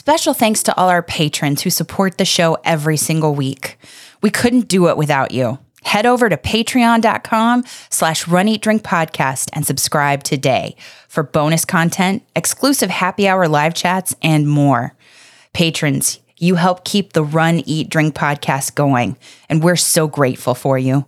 Special thanks to all our patrons who support the show every single week. We couldn't do it without you. Head over to patreon.com slash run eat drink podcast and subscribe today for bonus content, exclusive happy hour live chats, and more. Patrons, you help keep the Run Eat Drink podcast going, and we're so grateful for you.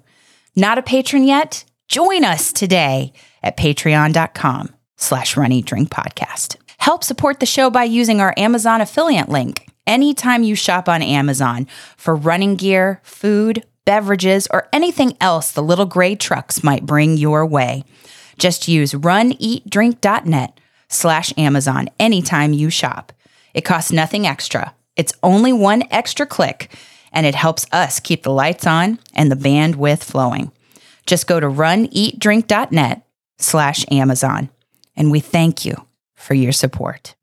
Not a patron yet? Join us today at patreon.com slash run eat drink podcast. Help support the show by using our Amazon affiliate link anytime you shop on Amazon for running gear, food, beverages, or anything else the little gray trucks might bring your way. Just use runeatdrink.net slash Amazon anytime you shop. It costs nothing extra. It's only one extra click, and it helps us keep the lights on and the bandwidth flowing. Just go to runeatdrink.net slash Amazon. And we thank you for your support.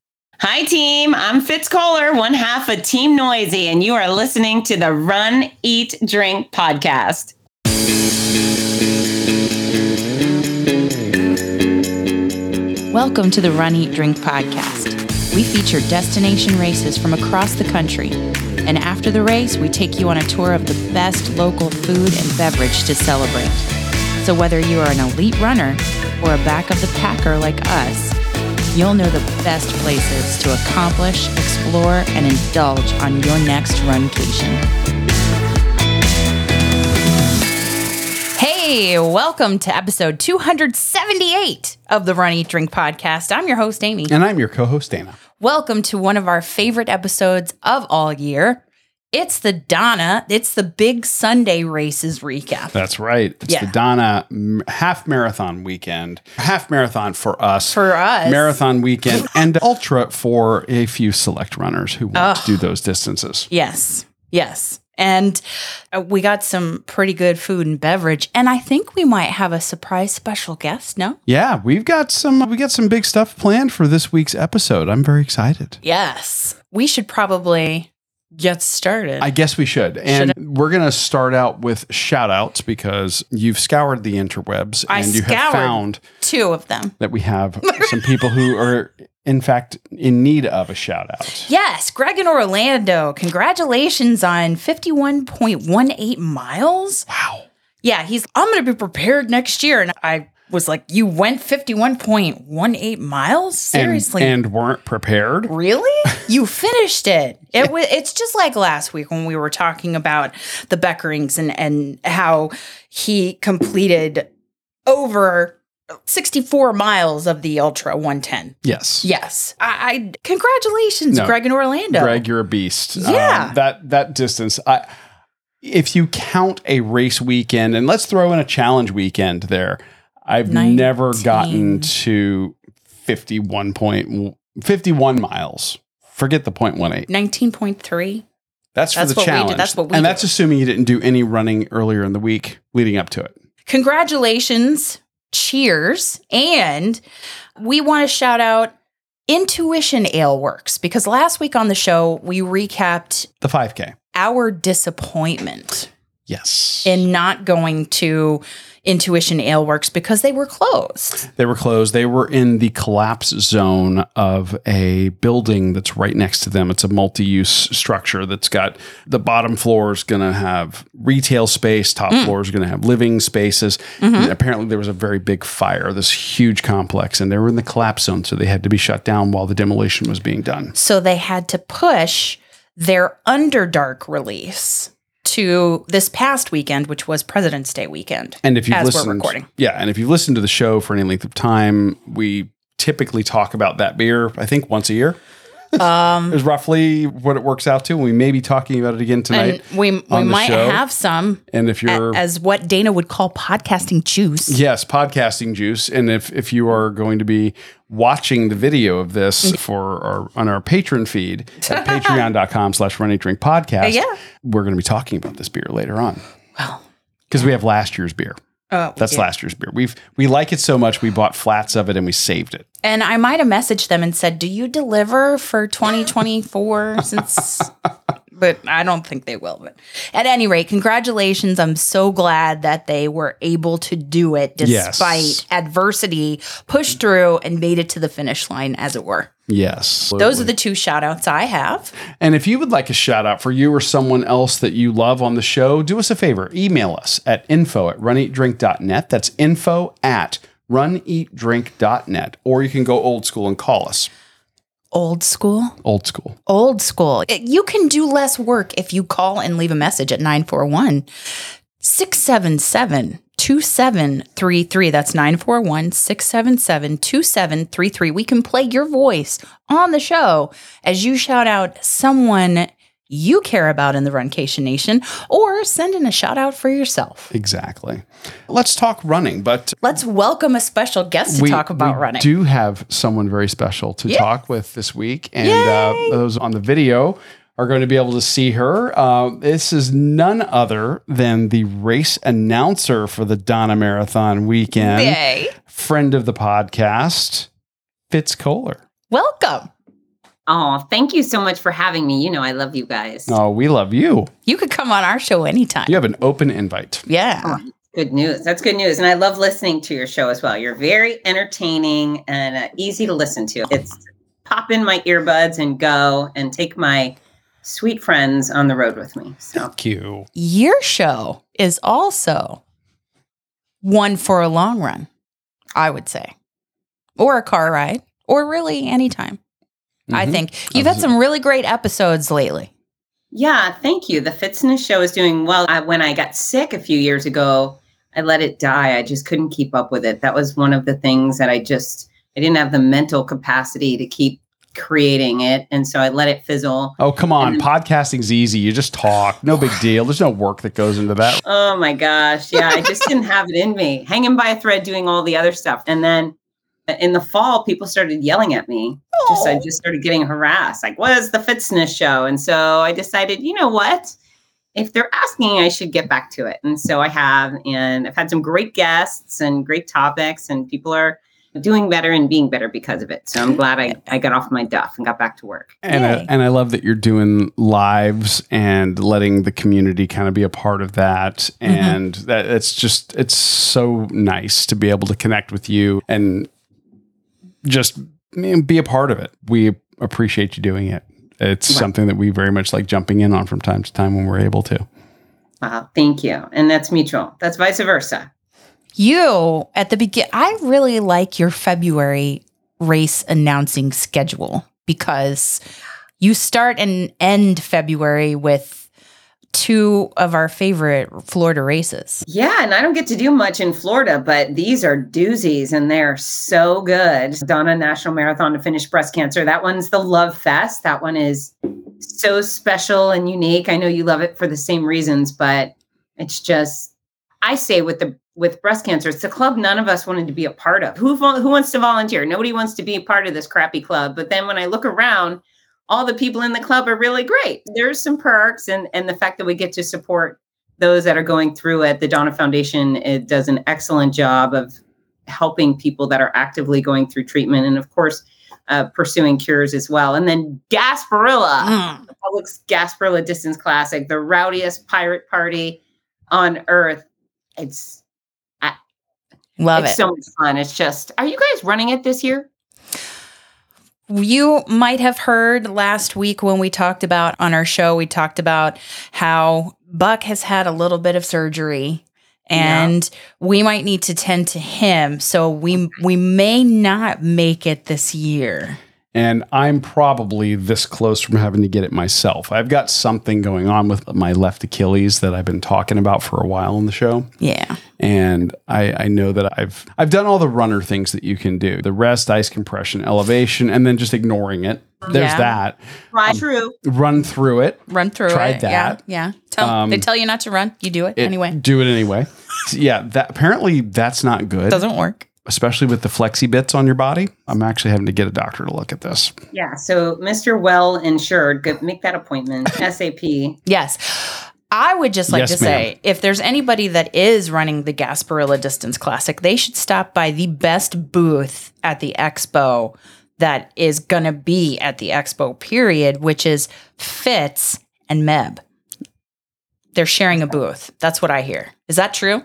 Hi, team. I'm Fitz Kohler, one half of Team Noisy, and you are listening to the Run, Eat, Drink podcast. Welcome to the Run, Eat, Drink podcast. We feature destination races from across the country. And after the race, we take you on a tour of the best local food and beverage to celebrate. So whether you are an elite runner or a back of the packer like us, you'll know the best places to accomplish, explore, and indulge on your next runcation. Hey, welcome to episode 278 of the Run Eat Drink podcast. I'm your host, Amy. And I'm your co host, Dana. Welcome to one of our favorite episodes of all year. It's the Donna, it's the big Sunday races recap. That's right. It's Yeah. the Donna half marathon weekend. Half marathon for us. For us. Marathon weekend and ultra for a few select runners who want to do those distances. Yes, yes. And uh, we got some pretty good food and beverage. And I think we might have a surprise special guest, no? Yeah, we've got some we got some big stuff planned for this week's episode. I'm very excited. Yes. We should probably get started. I guess we should. And we're going to start out with shout outs because you've scoured the interwebs I and you have found Two of them. that we have some people who are in fact in need of a shout out. Yes, Greg in Orlando. Congratulations on 51.18 miles. Wow. Yeah, he's, I'm going to be prepared next year. And I was like, You went 51.18 miles? Seriously? And, weren't prepared. Really? You finished it. It was it's just like last week when we were talking about the Beckerings and and how he completed over 64 miles of the Ultra 110. Yes. Yes. I, I congratulations, No. Greg in Orlando. Greg, you're a beast. Um, Yeah. that that distance. I if you count a race weekend and let's throw in a challenge weekend there, I've never gotten to 51 point 51 miles. Forget the point one eight. 19.3. That's for That's the we did. challenge. That's what we and that's assuming you didn't do any running earlier in the week leading up to it. Congratulations. Cheers. And we want to shout out Intuition Ale Works because last week on the show we recapped The 5K. our disappointment Yes. in not going to Intuition Ale Works because they were closed. They were closed. They were in the collapse zone of a building that's right next to them. It's a multi use structure that's got the bottom floor is going to have retail space, top mm. floor is going to have living spaces. Mm-hmm. And apparently, there was a very big fire, this huge complex, and they were in the collapse zone. So they had to be shut down while the demolition was being done. So they had to push their Underdark release to this past weekend, which was President's Day weekend. And if you've as listened, we're recording. yeah, and if you've listened to the show for any length of time, we typically talk about that beer. I think once a year. Um, is roughly what it works out to. We may be talking about it again tonight. And we we might show. have some And if you're as what Dana would call podcasting juice. yes, podcasting juice, and if if you are going to be watching the video of this Mm. for our on our patron feed at patreon.com slash run Eat drink podcast, Yeah. we're going to be talking about this beer later on Well, because we have last year's beer. Uh, That's yeah. last year's beer. We've we like it so much we bought flats of it and we saved it. And I might have messaged them and said, "Do you deliver for 2024?" Since but I don't think they will. But at any rate, congratulations. I'm so glad that they were able to do it despite Yes. adversity, pushed through and made it to the finish line, as it were. Yes. Those are the two shout outs I have. And if you would like a shout out for you or someone else that you love on the show, do us a favor. Email us at info at runeatdrink.net. That's info at runeatdrink.net. Or you can go old school and call us. Old school. Old school. Old school. You can do less work if you call and leave a message at 941 677 2733. That's 941 677 2733. We can play your voice on the show as you shout out someone you care about in the Runcation Nation or send in a shout out for yourself. Exactly. Let's talk running, but Let's welcome a special guest to we, talk about we running. do have someone very special to talk with this week. And uh, those on the video are going to be able to see her. Uh, this is none other than the race announcer for the Donna Marathon weekend. Yay. friend of the podcast, Fitz Kohler. Welcome. Oh, thank you so much for having me. You know, I love you guys. Oh, we love you. You could come on our show anytime. You have an open invite. Yeah. Good news. That's good news. And I love listening to your show as well. You're very entertaining and uh, easy to listen to. It's pop in my earbuds and go and take my sweet friends on the road with me. So, Thank you. your show is also one for a long run, I would say, or a car ride, or really anytime. I Mhm. think you've had some really great episodes lately. yeah, thank you. The Fitness show is doing well. I, when I got sick a few years ago, I let it die. I just couldn't keep up with it. That was one of the things that I just, I didn't have the mental capacity to keep creating it. And so I let it fizzle. Oh, come on. And- Podcasting's easy. You just talk. No big deal. There's no work that goes into that. Oh my gosh. Yeah, I just didn't have it in me. Hanging by a thread doing all the other stuff. And then in the fall, people started yelling at me. Just I just started getting harassed. Like, what is the fitness show? And so I decided, you know what? If they're asking, I should get back to it. And so I have, and I've had some great guests and great topics, and people are doing better and being better because of it. So I'm glad I, I got off my duff and got back to work. And I, and I love that you're doing lives and letting the community kind of be a part of that. Mm-hmm. And that it's just it's so nice to be able to connect with you and just eh, be a part of it. We appreciate you doing it. It's Right. something that we very much like jumping in on from time to time when we're able to. Wow, thank you. And that's mutual. That's vice versa. You at the begin, I really like your February race announcing schedule because you start and end February with two of our favorite Florida races. Yeah, and I don't get to do much in Florida, but these are doozies and they're so good. Donna National Marathon to finish breast cancer. That one's the Love Fest. That one is so special and unique. I know you love it for the same reasons, but it's just I say with the with breast cancer, it's a club none of us wanted to be a part of. Who who wants to volunteer? Nobody wants to be a part of this crappy club. But then when I look around, all the people in the club are really great. There's some perks and and the fact that we get to support those that are going through it. The Donna Foundation it does an excellent job of helping people that are actively going through treatment, and of course, uh, pursuing cures as well. And then Gasparilla, Mm. the Publix Gasparilla Distance Classic, the rowdiest pirate party on earth. It's Love it's it. so much fun. It's just, are you guys running it this year? You might have heard last week when we talked about on our show, we talked about how Buck has had a little bit of surgery and we might need to tend to him. So we we may not make it this year. And I'm probably this close from having to get it myself. I've got something going on with my left Achilles that I've been talking about for a while on the show. Yeah. and I, I know that I've I've done all the runner things that you can do: the rest, ice compression, elevation, and then just ignoring it. There's Yeah. that. Right. True. Run through it. Run through Tried it. that. Yeah. Yeah. Tell, Um, they tell you not to run. You do it, it- anyway. do it anyway. Yeah, that apparently that's not good, Doesn't work. Especially with the flexi bits on your body. I'm actually having to get a doctor to look at this. Yeah. So, Mr. Well Insured, go make that appointment. SAP. Yes. I would just like Yes, to say if there's anybody that is running the Gasparilla Distance Classic, they should stop by the best booth at the expo that is going to be at the expo period, which is Fitz and Meb. They're sharing a booth. That's what I hear. Is that true?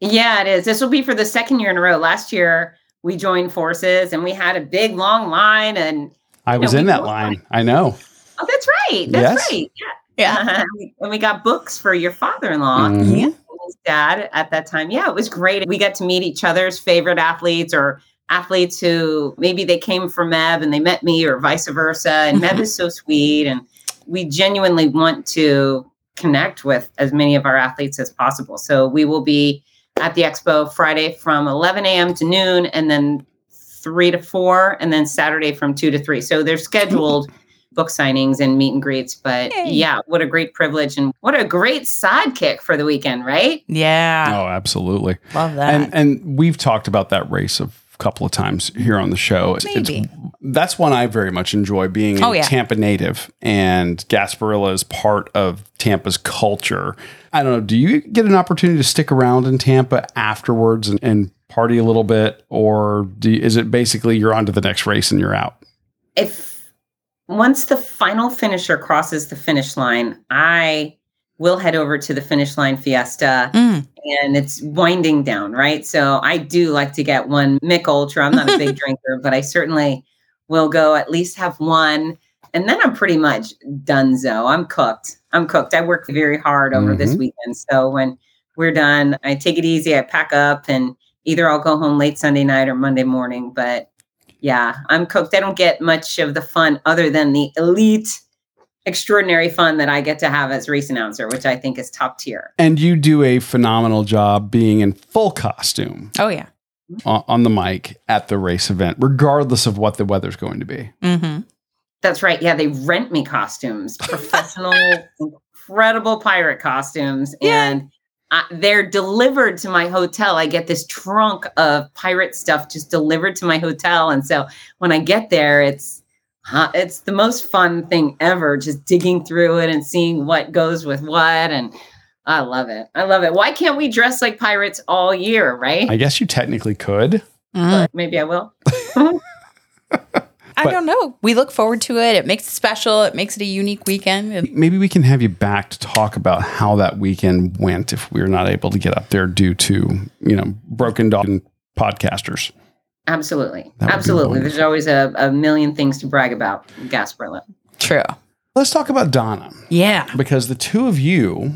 Yeah, it is. This will be for the second year in a row. Last year we joined forces and we had a big long line and I was we in that both line. I know. oh that's right. That's Yes. right. Yeah. yeah. and we got books for your father-in-law. Mhm. Yeah. and his dad at that time. Yeah, it was great. We got to meet each other's favorite athletes or athletes who maybe they came from Meb and they met me or vice versa. And Meb is so sweet. And we genuinely want to connect with as many of our athletes as possible. So we will be at the expo Friday from 11 a.m. to noon and then three to four, and then Saturday from two to three. So they're scheduled book signings and meet and greets. But Yay. yeah, what a great privilege and what a great sidekick for the weekend, right? Yeah. Oh, absolutely. Love that. And and we've talked about that race a couple of times here on the show. It's- it's- Maybe. that's one I very much enjoy being a Oh, yeah. Tampa native and Gasparilla is part of Tampa's culture. I don't know. Do you get an opportunity to stick around in Tampa afterwards and, and party a little bit, or do you, is it basically you're on to the next race and you're out? if once the final finisher crosses the finish line, I will head over to the finish line fiesta Mm. and it's winding down, right? So I do like to get one Mich Ultra. I'm not a big drinker, but I certainly will go at least have one. And then I'm pretty much donezo. I'm cooked. I'm cooked. I worked very hard over this Mhm. weekend. So when we're done, I take it easy. I pack up and either I'll go home late Sunday night or Monday morning. But yeah, I'm cooked. I don't get much of the fun other than the elite, extraordinary fun that I get to have as race announcer, which I think is top tier. And you do a phenomenal job being in full costume Oh yeah. on, on the mic at the race event, regardless of what the weather's going to be. Mm-hmm. That's right. Yeah, they rent me costumes, professional, incredible pirate costumes, Yeah. and uh, they're delivered to my hotel. I get this trunk of pirate stuff just delivered to my hotel, and so when I get there, it's uh, it's the most fun thing ever. Just digging through it and seeing what goes with what, and I love it. I love it. Why can't we dress like pirates all year? Right? I guess you technically could. Mm. But maybe I will. I But- don't know. We look forward to it. It makes it special. It makes it a unique weekend. And Maybe we can have you back to talk about how that weekend went if we're not able to get up there due to, you know, broken dog and podcasters. Absolutely. That would be Absolutely. There's always a, a million things to brag about in Gasparilla. True. Let's talk about Donna Yeah. because the two of you,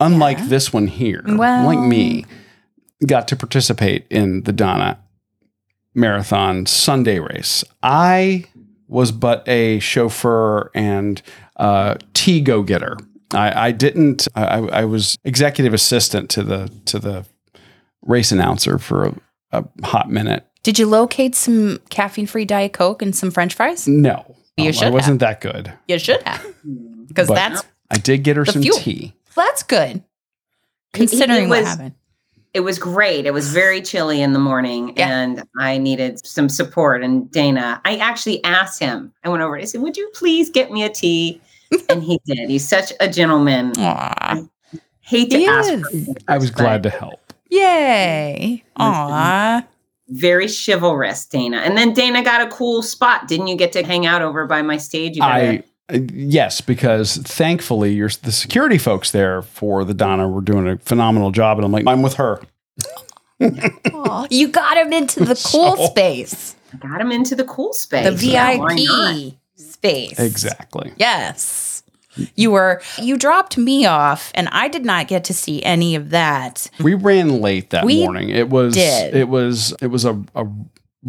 unlike Yeah. this one here, Well- like me, got to participate in the Donna Marathon Sunday race. I was but a chauffeur and uh, tea go getter. I, I didn't. I, I was executive assistant to the to the race announcer for a, a hot minute. Did you locate some caffeine free Diet Coke and some French fries? No, You No, should I wasn't that good. You should have. Because that's I did get her some fuel. tea. that's good. It- Considering it what was- happened. It was great. It was very chilly in the morning Yeah. and I needed some support. And Dana, I actually asked him, I went over, and I said, Would you please get me a tea? and he did. He's such a gentleman. Aw. Hate to He ask is. for I was glad to help. Yay. Aw. Very chivalrous, Dana. And then Dana got a cool spot. Didn't you get to hang out over by my stage? You got I yes, because thankfully you're the security folks there for the Donna were doing a phenomenal job, and I'm like, I'm with her. Aw. You got him into the cool So- space, got him into the cool space. the Yeah, why not? VIP space. Exactly. Yes. You were you dropped me off and I did not get to see any of that. We ran late that We morning. It was did. it was it was a, a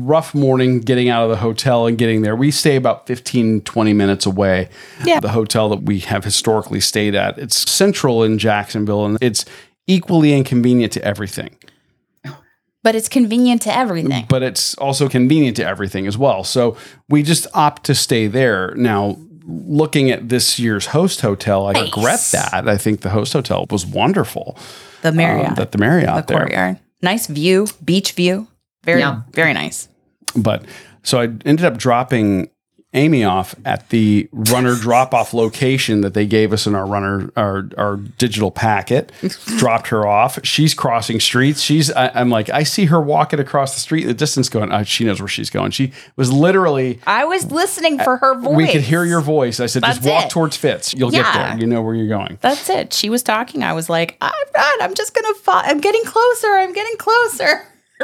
rough morning getting out of the hotel and getting there. We stay about 15 20 minutes away. Yeah. The hotel that we have historically stayed at. It's central in Jacksonville and it's equally inconvenient to everything. But it's convenient to everything. but it's also convenient to everything as well. So we just opt to stay there. Now, looking at this year's host hotel, I Nice. regret that. I think the host hotel was wonderful. The um, Marriott, that the Marriott the there. courtyard. Nice view, beach view. Very Yeah. very nice. But so I ended up dropping Amy off at the runner drop off location that they gave us in our runner our our digital packet. dropped her off. She's crossing streets. She's I, am like I see her walking across the street, in the distance going. Uh, she knows where she's going. She was literally. I was listening for her voice. We could hear your voice. I said, just walk it. towards Fitz. You'll get there. You know where you're going. That's it. She was talking. I was like, I'm not. I'm just gonna. Fall. I'm getting closer. I'm getting closer.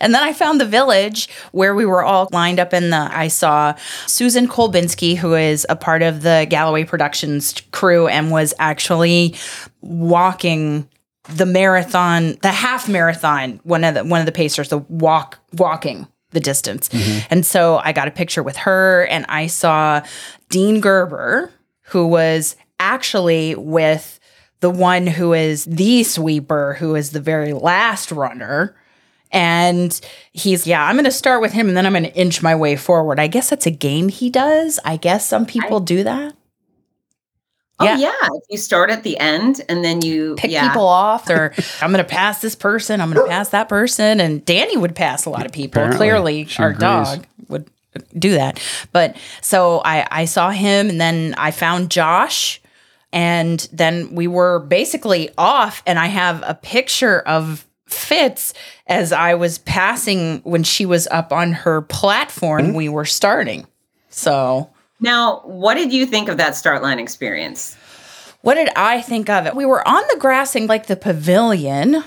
and then I found the village where we were all lined up in the. I saw Susan Kolbinski, who is a part of the Galloway Productions crew, and was actually walking the marathon, the half marathon. One of the one of the pacers, the walk walking the distance. Mm-hmm. And so I got a picture with her, and I saw Dean Gerber, who was actually with the one who is the sweeper, who is the very last runner. And he's, yeah, I'm going to start with him and then I'm going to inch my way forward. I guess that's a game he does. I guess some people do that. Oh Yeah. yeah. You start at the end and then you Pick yeah. people off, or I'm going to pass this person, I'm going to pass that person. And Danny would pass a lot of people. Apparently, Clearly, our agrees. dog would do that. But so I, I saw him and then I found Josh. And then we were basically off, and I have a picture of Fitz as I was passing when she was up on her platform. We were starting. So, Now, what did you think of that start line experience? what did I think of it? We were on the grass in like the pavilion,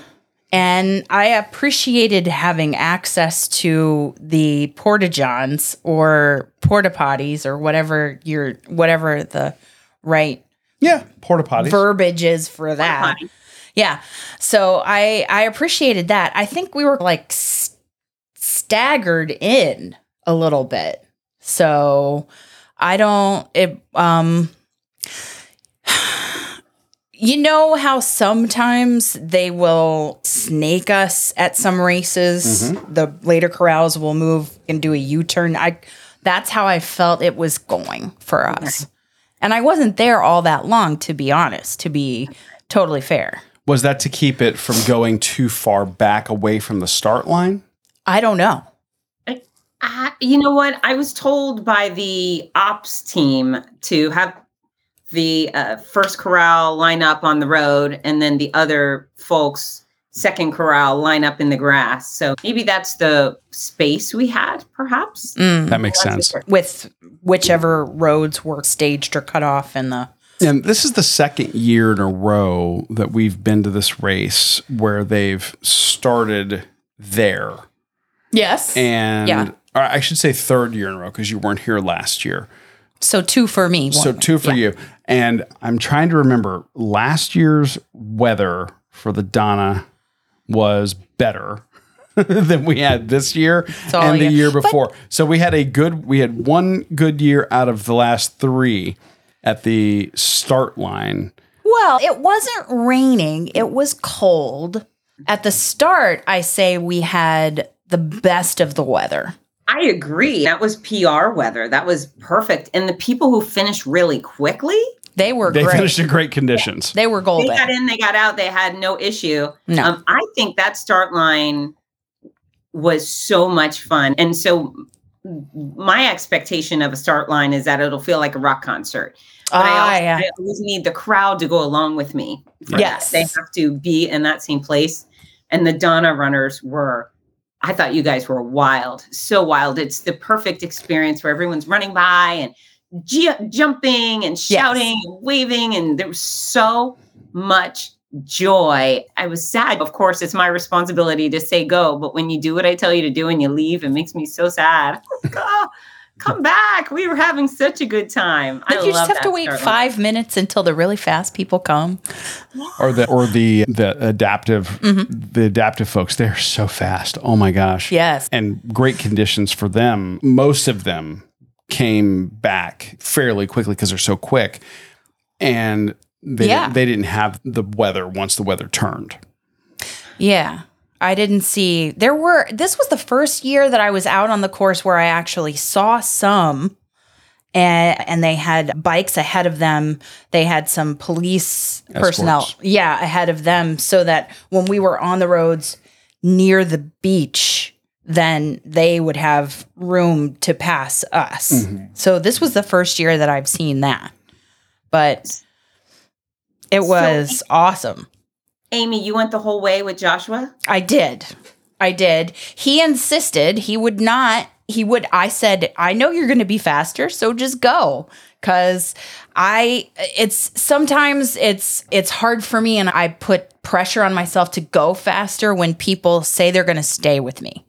and I appreciated having access to the porta johns or porta potties or whatever your whatever the right Yeah, porta potties. verbiage is for that. potty. Yeah. So I I appreciated that. I think we were like s- staggered in a little bit. So I don't it um you know how sometimes they will snake us at some races. The later corrals will move and do a U-turn. I that's how I felt it was going for us. And I wasn't there all that long to be honest, to be totally fair. Was that to keep it from going too far back away from the start line? I don't know. Uh, you know what? I was told by the ops team to have the uh, first corral line up on the road and then the other folks second corral line up in the grass. So maybe that's the space we had, perhaps. Mm. That makes That's sense. it. With whichever roads were staged or cut off in the And this is the second year in a row that we've been to this race where they've started there. Yes. And Yeah. I should say third year in a row because you weren't here last year. so two for me. So one. two for Yeah. you. And I'm trying to remember last year's weather for the Donna was better than we had this year and the year. year But- before. so we had a good we had one good year out of the last 3 at the start line. Well, it wasn't raining. It was cold. At the start, I say we had the best of the weather. I agree. That was PR weather. That was perfect. And the people who finished really quickly, They were They great. finished in great conditions. they were golden. they got in, they got out, they had no issue. No. Um, I think that start line was so much fun. And so my expectation of a start line is that it'll feel like a rock concert. But I, Ah, also, yeah. I always need the crowd to go along with me. for Yes. They have to be in that same place. And the Donna runners were, I thought you guys were wild, so wild. It's the perfect experience where everyone's running by and ju- jumping and shouting and waving. And there was so much joy. I was sad. Of course, it's my responsibility to say go, but when you do what I tell you to do and you leave, it makes me so sad. Come back. We were having such a good time. I Like you just love have to wait start five minutes until the really fast people come. or the or the the adaptive Mm-hmm. the adaptive folks they're so fast oh my gosh Yes. and great conditions for them most of them came back fairly quickly because they're so quick and they, Yeah. didn't, they didn't have the weather once the weather turned Yeah. I didn't see there were this was the first year that I was out on the course where I actually saw some and and they had bikes ahead of them. They had some police personnel yeah, ahead of them so that when we were on the roads near the beach, then they would have room to pass us. Mm-hmm. So this was the first year that I've seen that. But it was awesome. Amy, you went the whole way with Joshua? I did. I did. He insisted he would not. He would. I said, I know you're going to be faster, so just go. Cause I, it's sometimes it's it's hard for me, and I put pressure on myself to go faster when people say they're going to stay with me.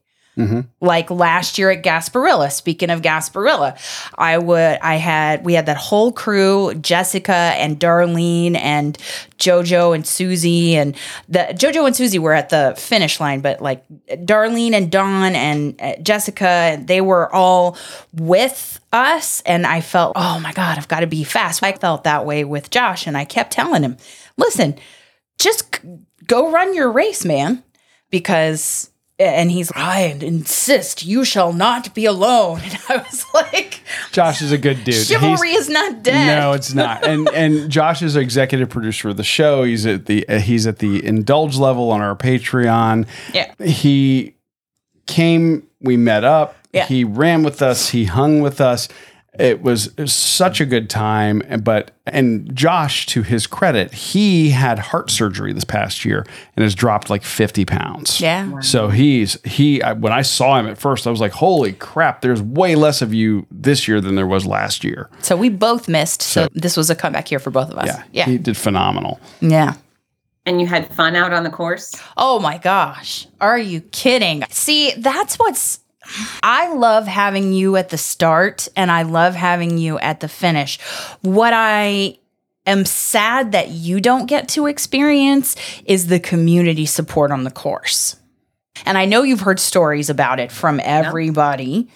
Like last year at Gasparilla. Speaking of Gasparilla, I would I had we had that whole crew, Jessica and Darlene and Jojo and Susie and the Jojo and Susie were at the finish line, but like Darlene and Dawn and uh, Jessica, they were all with us and I felt, "Oh my god, I've got to be fast." I felt that way with Josh and I kept telling him, "Listen, just go run your race, man." Because and he's I insist you shall not be alone. And I was like, Josh is a good dude. chivalry He's- is not dead. No, it's not. And and Josh is executive producer of the show. He's at the uh, he's at the indulge level on our Patreon. Yeah. He came, we met up. Yeah. He ran with us, he hung with us. It was, it was such a good time. But and Josh, to his credit, he had heart surgery this past year and has dropped like 50 pounds. Yeah. So he's he I, when I saw him at first, I was like, "Holy crap! There's way less of you this year than there was last year." So we both missed. So, So- this was a comeback here for both of us. Yeah, Yeah. he did phenomenal. Yeah. And you had fun out on the course? Oh my gosh. Are you kidding? See, that's what's I love having you at the start and I love having you at the finish. What I am sad that you don't get to experience is the community support on the course. And I know you've heard stories about it from everybody,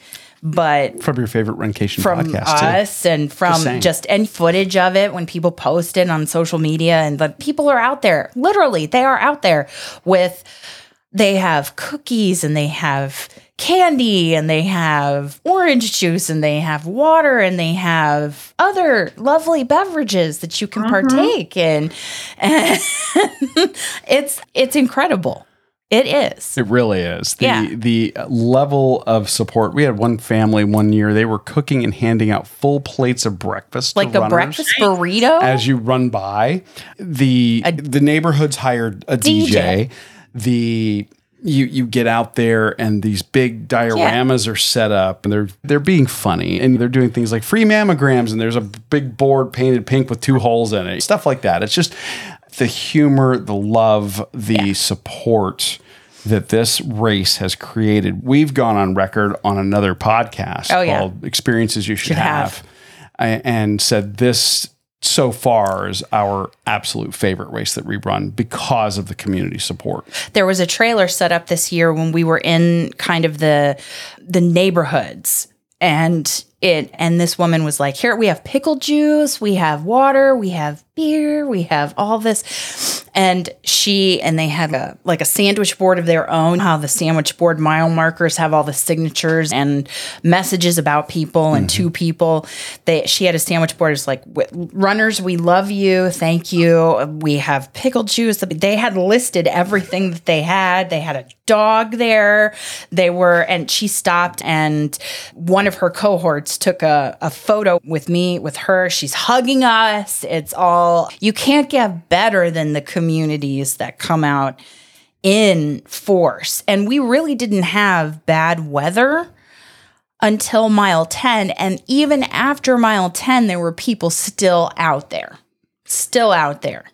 but From your favorite Runcation from podcast, too. us and from saying. just any footage of it when people post it on social media and the people are out there literally they are out there with they have cookies and they have candy and they have orange juice and they have water and they have other lovely beverages that you can mm-hmm. partake in and it's it's incredible it is It really is. The Yeah. the level of support. We had one family one year. They were cooking and handing out full plates of breakfast, to like a runners breakfast burrito as you run by. The the neighborhoods hired a DJ. DJ. The you you get out there and these big dioramas are set up and they're they're being funny and they're doing things like free mammograms and there's a big board painted pink with two holes in it stuff like that it's just the humor the love the support that this race has created we've gone on record on another podcast Oh, yeah. called experiences you should, Should have, have. and said this so far is our absolute favorite race that we run because of the community support. There was a trailer set up this year when we were in kind of the the neighborhoods. And it and this woman was like here we have pickle juice we have water we have beer we have all this. And she and they had a like a sandwich board of their own how the sandwich board mile markers have all the signatures and messages about people and to mm-hmm. people. They she had a sandwich board it's like runners we love you thank you. We have pickle juice they had listed everything that they had. They had a dog there. They were and she stopped and one of her cohorts took a, a photo with me with her. She's hugging us. It's all you can't get better than the communities that come out in force and we really didn't have bad weather until mile 10 and even after mile 10 there were people still out there still out there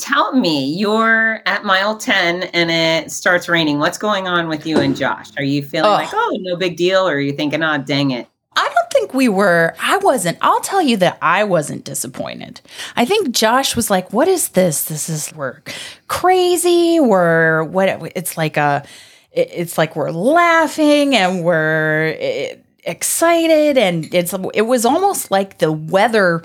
Tell me, you're at mile 10 and it starts raining. What's going on with you and Josh? Are you feeling Oh. like, oh, no big deal? Or are you thinking, oh, dang it? I don't think we were. I wasn't. I'll tell you that I wasn't disappointed. I think Josh was like, "What is this? This is we're crazy. We're what? It's like a. It's like we're laughing and we're eh, excited, and it's. It was almost like the weather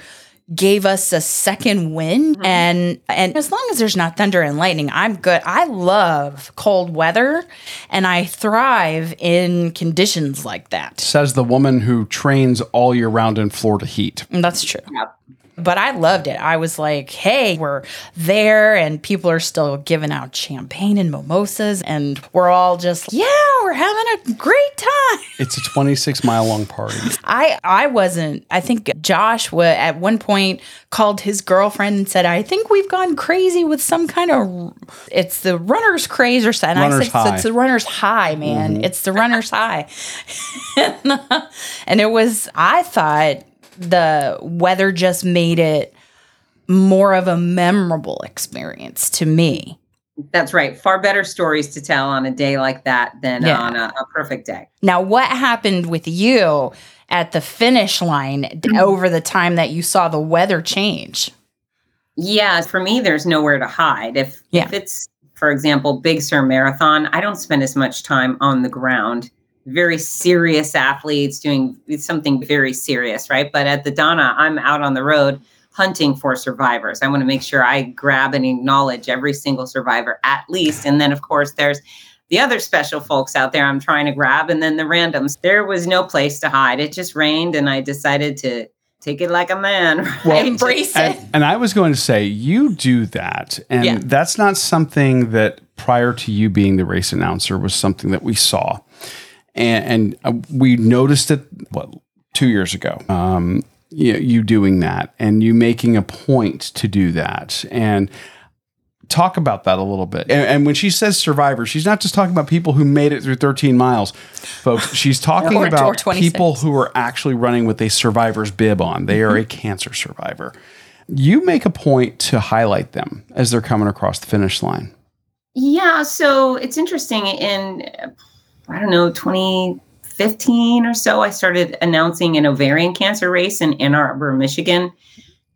gave us a second wind mm-hmm. and and as long as there's not thunder and lightning i'm good i love cold weather and i thrive in conditions like that says the woman who trains all year round in Florida heat. Mm, that's true. Yep. But I loved it. I was like, hey, we're there and people are still giving out champagne and mimosas and we're all just, yeah, we're having a great time. It's a 26 mile long party. I I wasn't. I think Josh wa at one point called his girlfriend and said, "I think we've gone crazy with some kind of it's the runner's craze or something." Runner's I said, high. "It's the runner's high, man. It's the runner's high." and, uh, and it was. I thought the weather just made it more of a memorable experience to me. That's right. Far better stories to tell on a day like that than Yeah. on a, a perfect day. Now, what happened with you at the finish line d- mm. over the time that you saw the weather change? Yeah, for me, there's nowhere to hide. If Yeah. if it's, for example, Big Sur Marathon, I don't spend as much time on the ground. Very serious athletes doing something very serious, right? But at the Donna, I'm out on the road hunting for survivors. I want to make sure I grab and acknowledge every single survivor at least. And then, of course, there's the other special folks out there I'm trying to grab, and then the randoms. There was no place to hide. It just rained, and I decided to take it like a man. Right? Embrace And, it. and I was going to say, you do that. And Yeah. that's not something that prior to you being the race announcer was something that we saw. And, and uh, we noticed it, what, two years ago. Um, you, you doing that and you making a point to do that. And talk about that a little bit. And, and when she says survivor, she's not just talking about people who made it through 13 miles, folks. She's talking Or- or about 26. people who are actually running with a survivor's bib on. They Mm-hmm. are a cancer survivor. You make a point to highlight them as they're coming across the finish line. Yeah, so it's interesting. In I don't know, 2015 or so, I started announcing an ovarian cancer race in Ann Arbor, Michigan.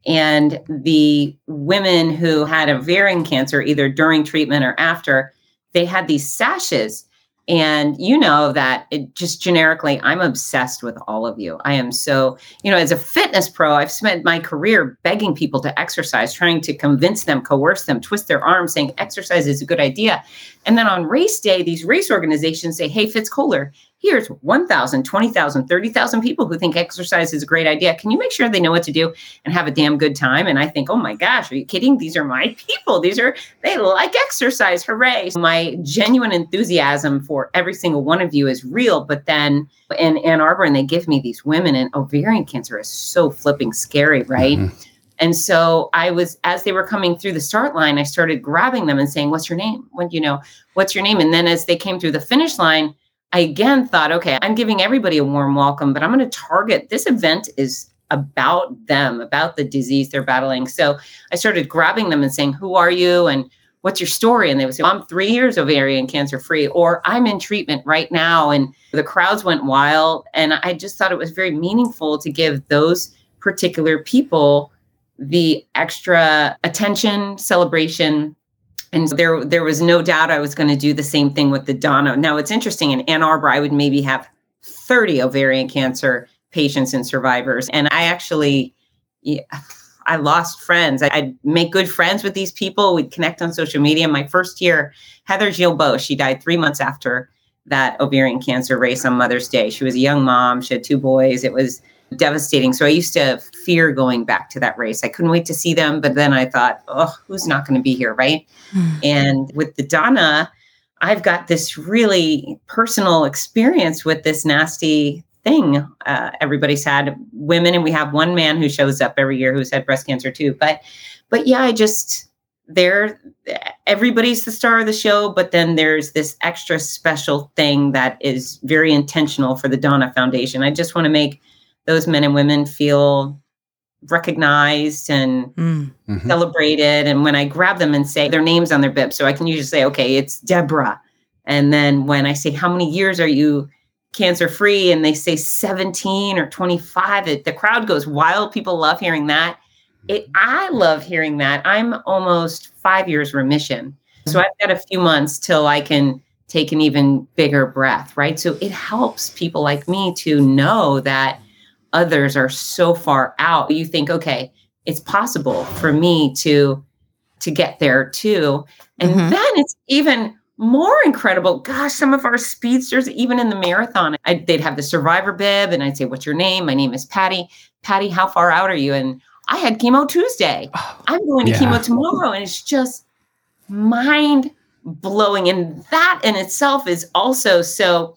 And the women who had ovarian cancer, either during treatment or after, they had these sashes. And you know that it just generically, I'm obsessed with all of you. I am so, you know, as a fitness pro, I've spent my career begging people to exercise, trying to convince them, coerce them, twist their arm, saying exercise is a good idea. And then on race day, these race organizations say, hey, Fitz Kohler, here's 1,000, 20,000, 30,000 people who think exercise is a great idea. Can you make sure they know what to do and have a damn good time? And I think, oh my gosh, are you kidding? These are my people. These are, they like exercise. Hooray. My genuine enthusiasm for every single one of you is real. But then in Ann Arbor, and they give me these women, and ovarian cancer is so flipping scary, right? Mhm. And so I was, as they were coming through the start line, I started grabbing them and saying, What's your name? When you know, what's your name? And then as they came through the finish line, I again thought, okay, I'm giving everybody a warm welcome, but I'm going to target this event is about them, about the disease they're battling. So I started grabbing them and saying, Who are you? And what's your story? And they would say, I'm three years ovarian cancer free, or I'm in treatment right now. And the crowds went wild. And I just thought it was very meaningful to give those particular people the extra attention, celebration. And there, there was no doubt I was going to do the same thing with the Donna. Now it's interesting. In Ann Arbor, I would maybe have 30 ovarian cancer patients and survivors, and I actually, yeah, I lost friends. I'd make good friends with these people. We'd connect on social media. My first year, Heather Gilbo, she died three months after that ovarian cancer race on Mother's Day. She was a young mom. She had two boys. It was devastating. So I used to fear going back to that race. I couldn't wait to see them. But then I thought, oh, who's not going to be here? Right. And with the Donna, I've got this really personal experience with this nasty thing uh, everybody's had women and we have one man who shows up every year who's had breast cancer too but but yeah i just there everybody's the star of the show but then there's this extra special thing that is very intentional for the donna foundation i just want to make those men and women feel recognized and Mm. Mhm. celebrated. And when I grab them and say their names on their bib, so I can usually say, okay, it's Deborah. And then when I say, how many years are you cancer free? And they say 17 or 25, it, the crowd goes wild. People love hearing that. It, I love hearing that. I'm almost five years remission. So I've got a few months till I can take an even bigger breath, right? So it helps people like me to know that others are so far out. You think, okay, it's possible for me to to get there too. And Mhm. then it's even more incredible. Gosh, some of our speedsters, even in the marathon, I, they'd have the survivor bib, and I'd say, "What's your name?" My name is Patty. Patty, how far out are you? And I had chemo Tuesday. I'm going to chemo tomorrow, and it's just mind blowing. And that in itself is also so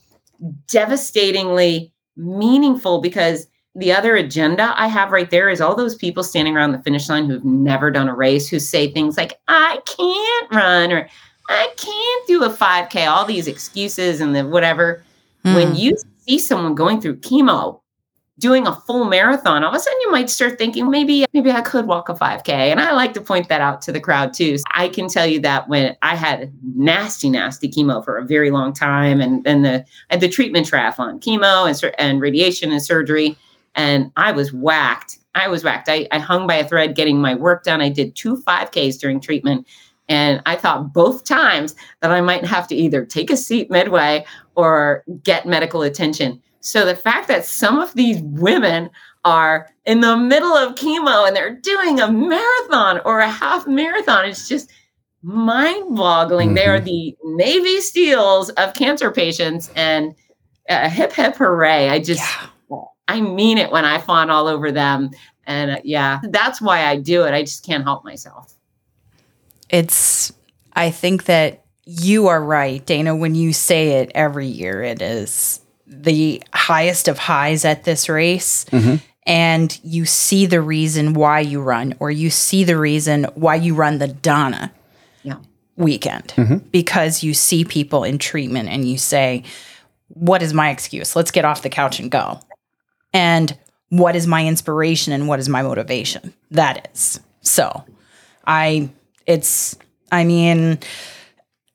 devastatingly meaningful because the other agenda I have right there is all those people standing around the finish line who've never done a race who say things like, I can't run or I can't do a 5K, all these excuses and the whatever. Mm. When you see someone going through chemo, doing a full marathon, all of a sudden you might start thinking, maybe, maybe I could walk a 5K. And I like to point that out to the crowd too. So I can tell you that when I had nasty, nasty chemo for a very long time and then the the treatment triathlon, chemo and, and radiation and surgery, and I was whacked. I was whacked. I, I hung by a thread getting my work done. I did two 5Ks during treatment. And I thought both times that I might have to either take a seat midway or get medical attention. So the fact that some of these women are in the middle of chemo and they're doing a marathon or a half marathon, it's just mind boggling. Mm-hmm. They are mm-hmm. the Navy SEALs of cancer patients. And uh, hip, hip, hooray. I just, yeah. I mean it when I fawn all over them. And uh, yeah, that's why I do it. I just can't help myself it's I think that you are right, Dana, when you say it every year. It is the highest of highs at this race. Mm-hmm. And you see the reason why you run, or you see the reason why you run the Donna yeah. weekend mm-hmm. because you see people in treatment and you say, What is my excuse? Let's get off the couch and go. And what is my inspiration and what is my motivation? That is. So I it's, I mean,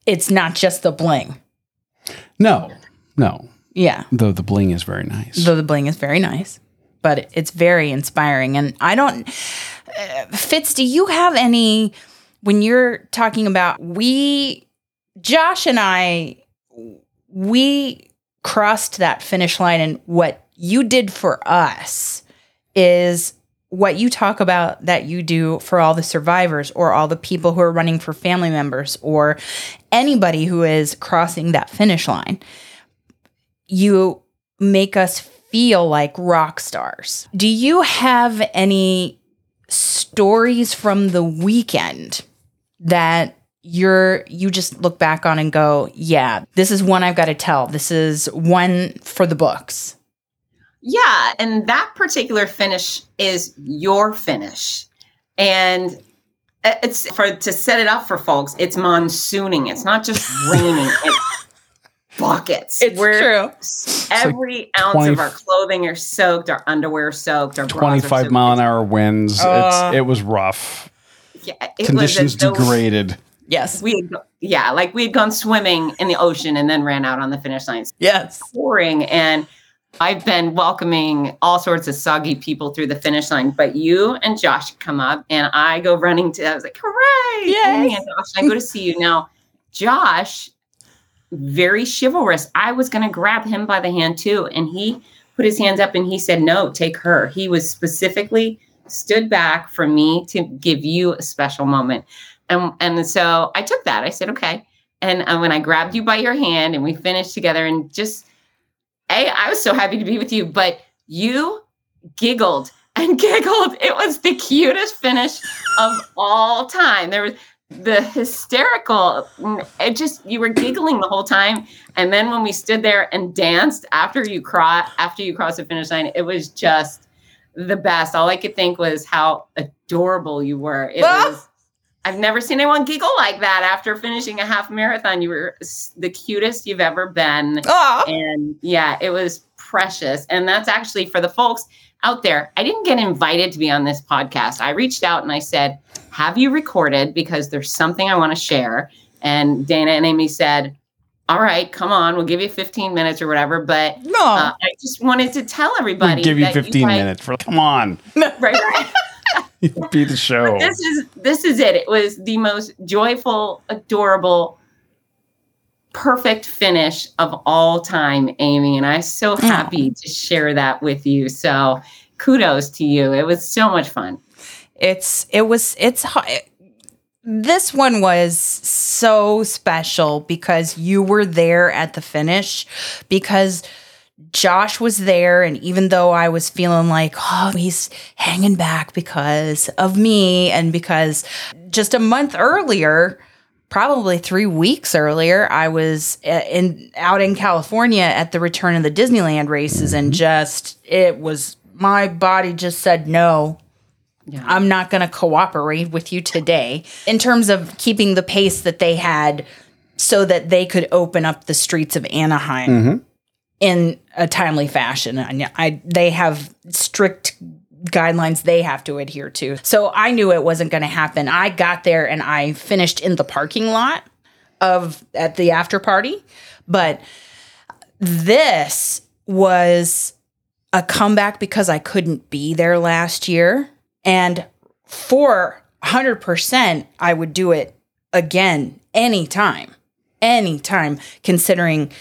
it's not just the bling. No, no. Yeah. Though the bling is very nice. Though the bling is very nice, but it's very inspiring. And I don't, uh, Fitz, do you have any, when you're talking about, we, Josh and I, we crossed that finish line and what you did for us is what you talk about that you do for all the survivors or all the people who are running for family members or anybody who is crossing that finish line. You make us feel like rock stars. Do you have any stories from the weekend that you're you just look back on and go, "Yeah, this is one I've got to tell. This is one for the books." Yeah, and that particular finish is your finish. And it's for to set it up for folks, it's monsooning. It's not just raining. it's buckets. It's We're, true. Every like ounce 20, of our clothing are soaked, our underwear are soaked, our 25 mile an hour winds. Uh, it was rough. Yeah, it Conditions degraded. Yes. We had, yeah, like we had gone swimming in the ocean and then ran out on the finish lines. Yes. Pouring and I've been welcoming all sorts of soggy people through the finish line, but you and Josh come up and I go running to, I was like, hooray! Yes. And Josh, I go to see you. Now, Josh, very chivalrous. I was going to grab him by the hand too. And he put his hands up and he said, no, take her. He was specifically stood back for me to give you a special moment. And, and so I took that. I said, okay. And, and when I grabbed you by your hand and we finished together and just, a, I was so happy to be with you, but you giggled and giggled. It was the cutest finish of all time. There was the hysterical mm, it just you were giggling the whole time and then when we stood there and danced after you cry after you crossed the finish line it was just the best all i could think was how adorable you were it ah! was I've never seen anyone giggle like that after finishing a half marathon. You were the cutest you've ever been. Aww. And yeah, it was precious. And that's actually for the folks out there. I didn't get invited to be on this podcast. I reached out and I said, Have you recorded? Because there's something I want to share. And Dana and Amy said, all right, come on, we'll give you 15 minutes or whatever. But no, uh, I just wanted to tell everybody. We'll give you 15 you guys, minutes for come on. right, right. be the show. This is this is it. It was the most joyful, adorable, perfect finish of all time, Amy. And I'm so mm. happy to share that with you. So kudos to you. It was so much fun. It's it was it's this one was so special because you were there at the finish because Josh was there, and even though I was feeling like, oh, he's hanging back because of me, and because just a month earlier, probably three weeks earlier, I was uh, in out in California at the return of the Disneyland races, and just it was my body just said no. I'm not going to cooperate with you today in terms of keeping the pace that they had so that they could open up the streets of Anaheim in a timely fashion. And I they have strict guidelines they have to adhere to. So I knew it wasn't going to happen. I got there and I finished in the parking lot of at the after party, but this was a comeback because I couldn't be there last year and for 100% I would do it again anytime. Anytime considering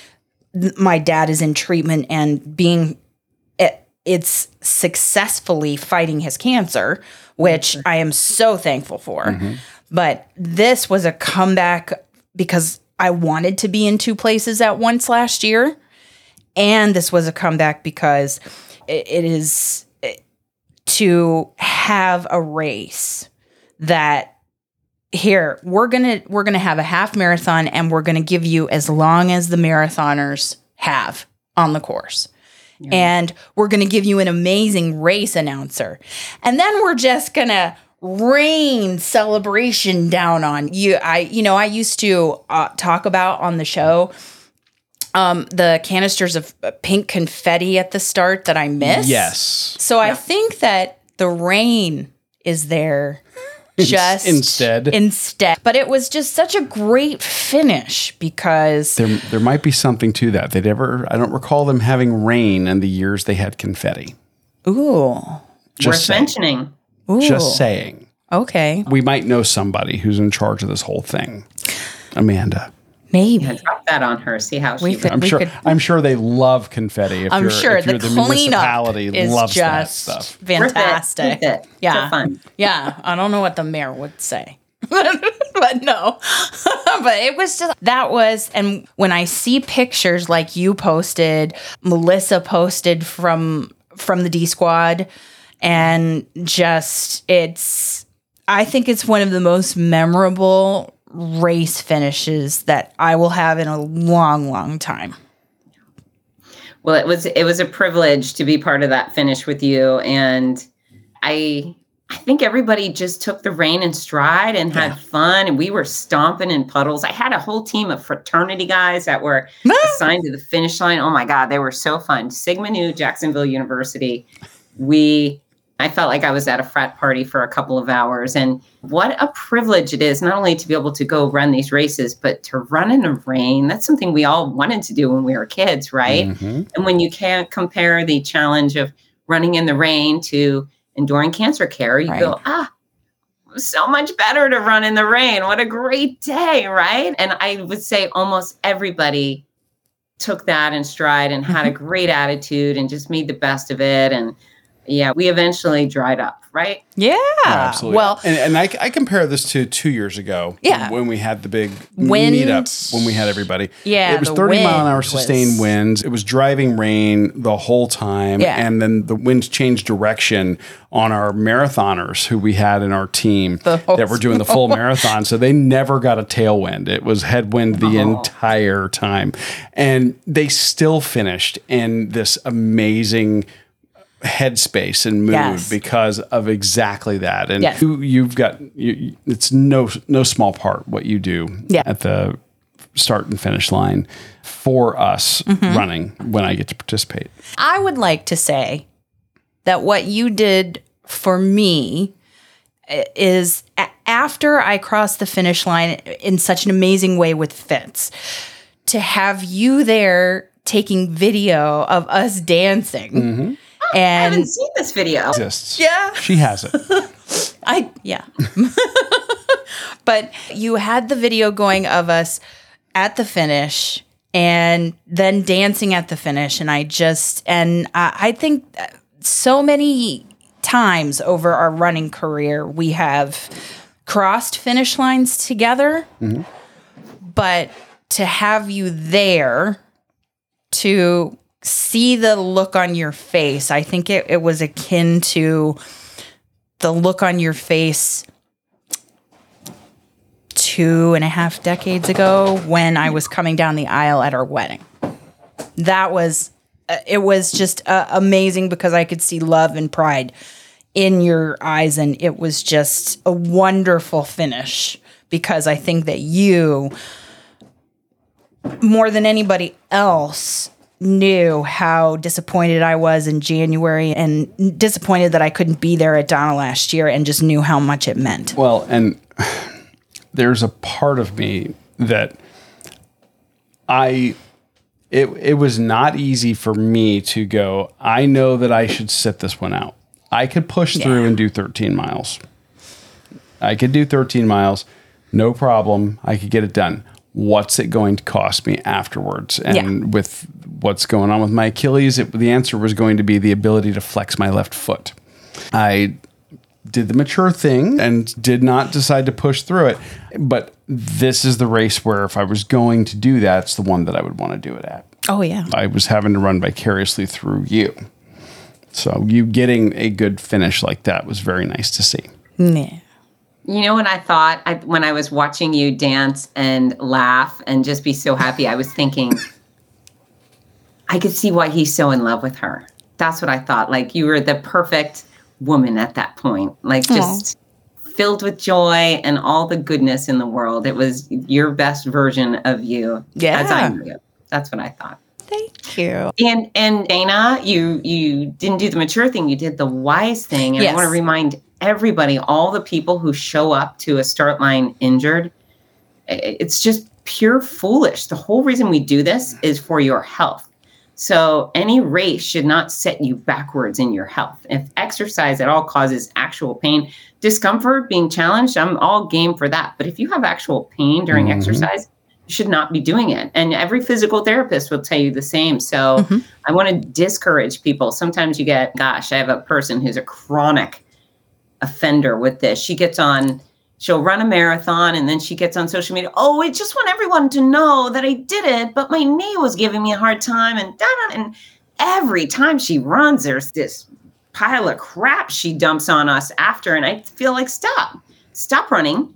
th- my dad is in treatment and being it, it's successfully fighting his cancer, which I am so thankful for. But this was a comeback because I wanted to be in two places at once last year. And this was a comeback because it, it is eh, to have a race that here we're gonna we're gonna have a half marathon and we're gonna give you as long as the marathoners have on the course. And we're gonna give you an amazing race announcer. And then we're just gonna rain celebration down on you. I you know i used to uh, talk about on the show um the canisters of uh, pink confetti at the start that i missed Yes. so I think that the rain is there just instead. Instead. But it was just such a great finish because There, there might be something to that. They never. I don't recall them having rain in the years they had confetti. ooh. Just Worth saying. mentioning. Ooh. Just saying. Okay. We might know somebody who's in charge of this whole thing. Amanda. Maybe. Drop that on her. See how We she. could- I'm sure. could- I'm sure they love confetti. If I'm you're, sure if the you're the cleanup municipality is loves that just stuff. Worth it. fantastic. Worth it. Yeah. Fun. Yeah, I don't know what the mayor would say. but no. but it was just that was and when I see pictures like you posted, Melissa posted from from the D squad and just it's I think it's one of the most memorable race finishes that I will have in a long long time. Well, it was it was a privilege to be part of that finish with you, and I I think everybody just took the rain in stride and had fun, and we were stomping in puddles. I had a whole team of fraternity guys that were assigned to the finish line. Oh my god, they were so fun! Sigma Nu, Jacksonville University. We I felt like I was at a frat party for a couple of hours. And what a privilege it is, not only to be able to go run these races, but to run in the rain. That's something we all wanted to do when we were kids, right? Mhm. And when you can't compare the challenge of running in the rain to enduring cancer care, you Right. go, ah, so much better to run in the rain. What a great day, right? And I would say almost everybody took that in stride and had a great attitude and just made the best of it. And yeah, we eventually dried up, right? Yeah. absolutely. Well, and, and I, I compare this to two years ago. Yeah. When we had the big Wind. meetup, when we had everybody. Yeah, It was 30 mile an hour sustained was- winds. It was driving rain the whole time. Yeah. And then the winds changed direction on our marathoners who we had in our team that were doing the full marathon. So they never got a tailwind. It was headwind the entire time. And they still finished in this amazing headspace and mood Yes. because of exactly that. And Yes. you, you've got you, it's no no small part what you do Yeah. at the start and finish line for us Mm-hmm. running when I get to participate. I would like to say that what you did for me is a- after I crossed the finish line in such an amazing way with Fitz, to have you there taking video of us dancing. I And I haven't seen this video. Exists. Yeah. She has it. I yeah. but you had the video going of us at the finish and then dancing at the finish and I just and I, I think so many times over our running career we have crossed finish lines together. Mm-hmm. But to have you there to see the look on your face, I think it, it was akin to the look on your face two and a half decades ago when I was coming down the aisle at our wedding. That was, uh, it was just uh, amazing because I could see love and pride in your eyes, and it was just a wonderful finish because I think that you, more than anybody else, knew how disappointed I was in January and disappointed that I couldn't be there at Donna last year and just knew how much it meant. Well, and there's a part of me that I it it was not easy for me to go, I know that I should sit this one out. I could push through and do 13 miles. I could do 13 miles, no problem. I could get it done. What's it going to cost me afterwards? And Yeah. with what's going on with my Achilles, it, the answer was going to be the ability to flex my left foot. I did the mature thing and did not decide to push through it. But this is the race where if I was going to do that, it's the one that I would want to do it at. Oh, yeah. I was having to run vicariously through you. So you getting a good finish like that was very nice to see. Yeah. You know what I thought I, when I was watching you dance and laugh and just be so happy? I was thinking, I could see why he's so in love with her. That's what I thought. Like you were the perfect woman at that point, like just filled with joy and all the goodness in the world. It was your best version of you. As I Yeah. knew. That's what I thought. Thank you. And and Dana, you you didn't do the mature thing. You did the wise thing. And I want to remind everybody, all the people who show up to a start line injured, it's just pure foolish. The whole reason we do this is for your health. So any race should not set you backwards in your health. If exercise at all causes actual pain, discomfort, being challenged, I'm all game for that. But if you have actual pain during Mhm. exercise, you should not be doing it. And every physical therapist will tell you the same. So Mhm. I want to discourage people. Sometimes you get, gosh, I have a person who's a chronic offender with this. She gets on, she'll run a marathon and then she gets on social media. Oh, I just want everyone to know that I did it, but my knee was giving me a hard time. And da, and every time she runs, there's this pile of crap she dumps on us after. And I feel like, stop, stop running,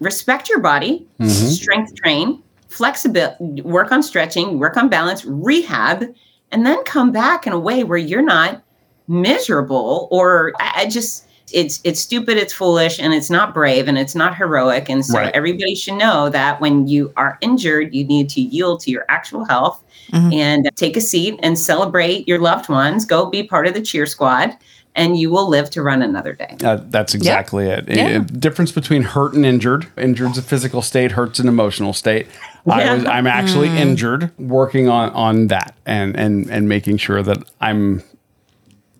respect your body, Mhm. strength train, flexibility, work on stretching, work on balance, rehab, and then come back in a way where you're not miserable or I, I just it's it's stupid, it's foolish, and it's not brave and it's not heroic. And so Right. everybody should know that when you are injured, you need to yield to your actual health Mhm. and take a seat and celebrate your loved ones. Go be part of the cheer squad, and you will live to run another day. Uh, that's exactly it. Yeah. Uh, difference between hurt and injured. Injured's a physical state. Hurt's an emotional state. I Yeah. was. I'm actually injured. Working on on that and and and making sure that I'm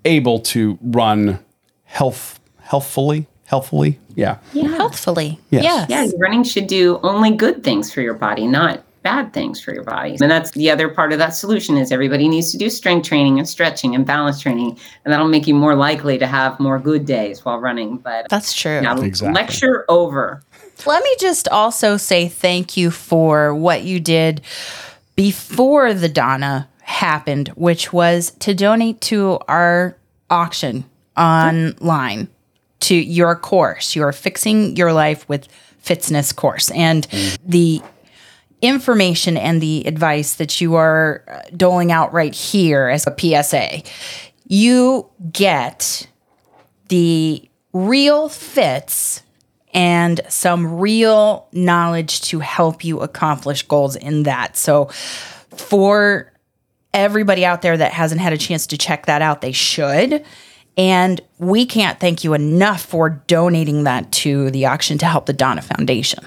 able to run health healthfully healthfully. Yeah. Yeah. Healthfully. Yes. Yes. Yeah, running should do only good things for your body, not bad things for your body. And that's the other part of that solution is everybody needs to do strength training and stretching and balance training, and that'll make you more likely to have more good days while running. But That's true. yeah, Exactly. lecture over. Let me just also say thank you for what you did before the Donna happened, which was to donate to our auction mm-hmm. online to your course, your Fixing Your Life with Fitness course. And the information and the advice that you are uh, doling out right here as a PSA, you get the real Fitz and some real knowledge to help you accomplish goals in that. So, for everybody out there that hasn't had a chance to check that out, they should. And we can't thank you enough for donating that to the auction to help the Donna Foundation.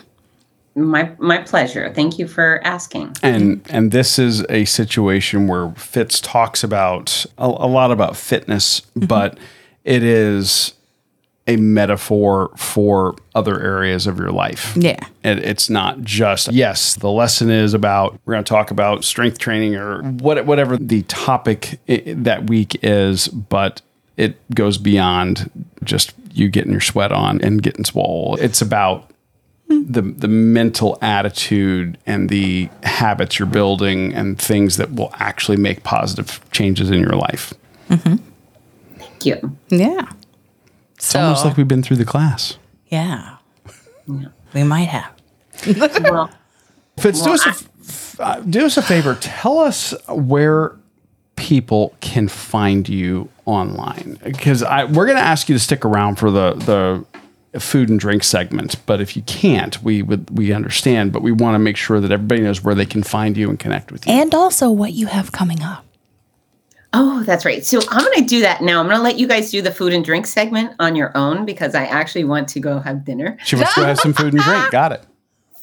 My my pleasure. Thank you for asking. And and this is a situation where Fitz talks about a, a lot about fitness, mm-hmm. but it is a metaphor for other areas of your life. Yeah. It, it's not just yes. The lesson is about we're going to talk about strength training or what whatever the topic that week is, but it goes beyond just you getting your sweat on and getting swole. It's about the the mental attitude and the habits you're building and things that will actually make positive changes in your life. Thank you. Yeah. It's almost like we've been through the class. yeah. We might have. well, Fitz, do us a f- uh, do us a favor. Tell us where people can find you online because I we're going to ask you to stick around for the the food and drink segment. But if you can't, we would we understand. But we want to make sure that everybody knows where they can find you and connect with you. And also what you have coming up. Oh, that's right. So I'm going to do that now. I'm going to let you guys do the food and drink segment on your own because I actually want to go have dinner. she wants to go have some food and drink. Got it.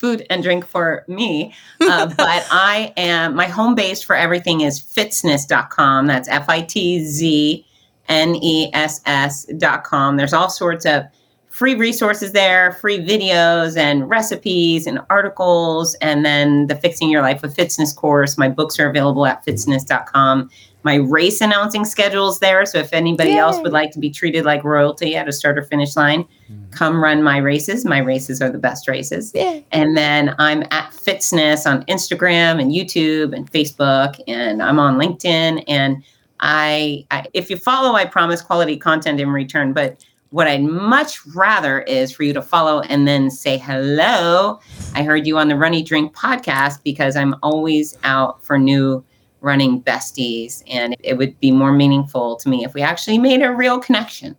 Food and drink for me. Uh, but I am, my home base for everything is fitzness.com. That's F I T Z N E S S.com. There's all sorts of free resources there, free videos and recipes and articles. And then the Fixing Your Life with Fitness course. My books are available at fitzness.com. My race announcing schedule's there. So if anybody else would like to be treated like royalty at a start or finish line, Mm-hmm. come run my races. My races are the best races. Yeah. And then I'm at Fitzness on Instagram and YouTube and Facebook, and I'm on LinkedIn. And I, I, if you follow, I promise quality content in return. But what I'd much rather is for you to follow and then say hello. I heard you on the Run Eat Drink podcast because I'm always out for new running besties, and it would be more meaningful to me if we actually made a real connection.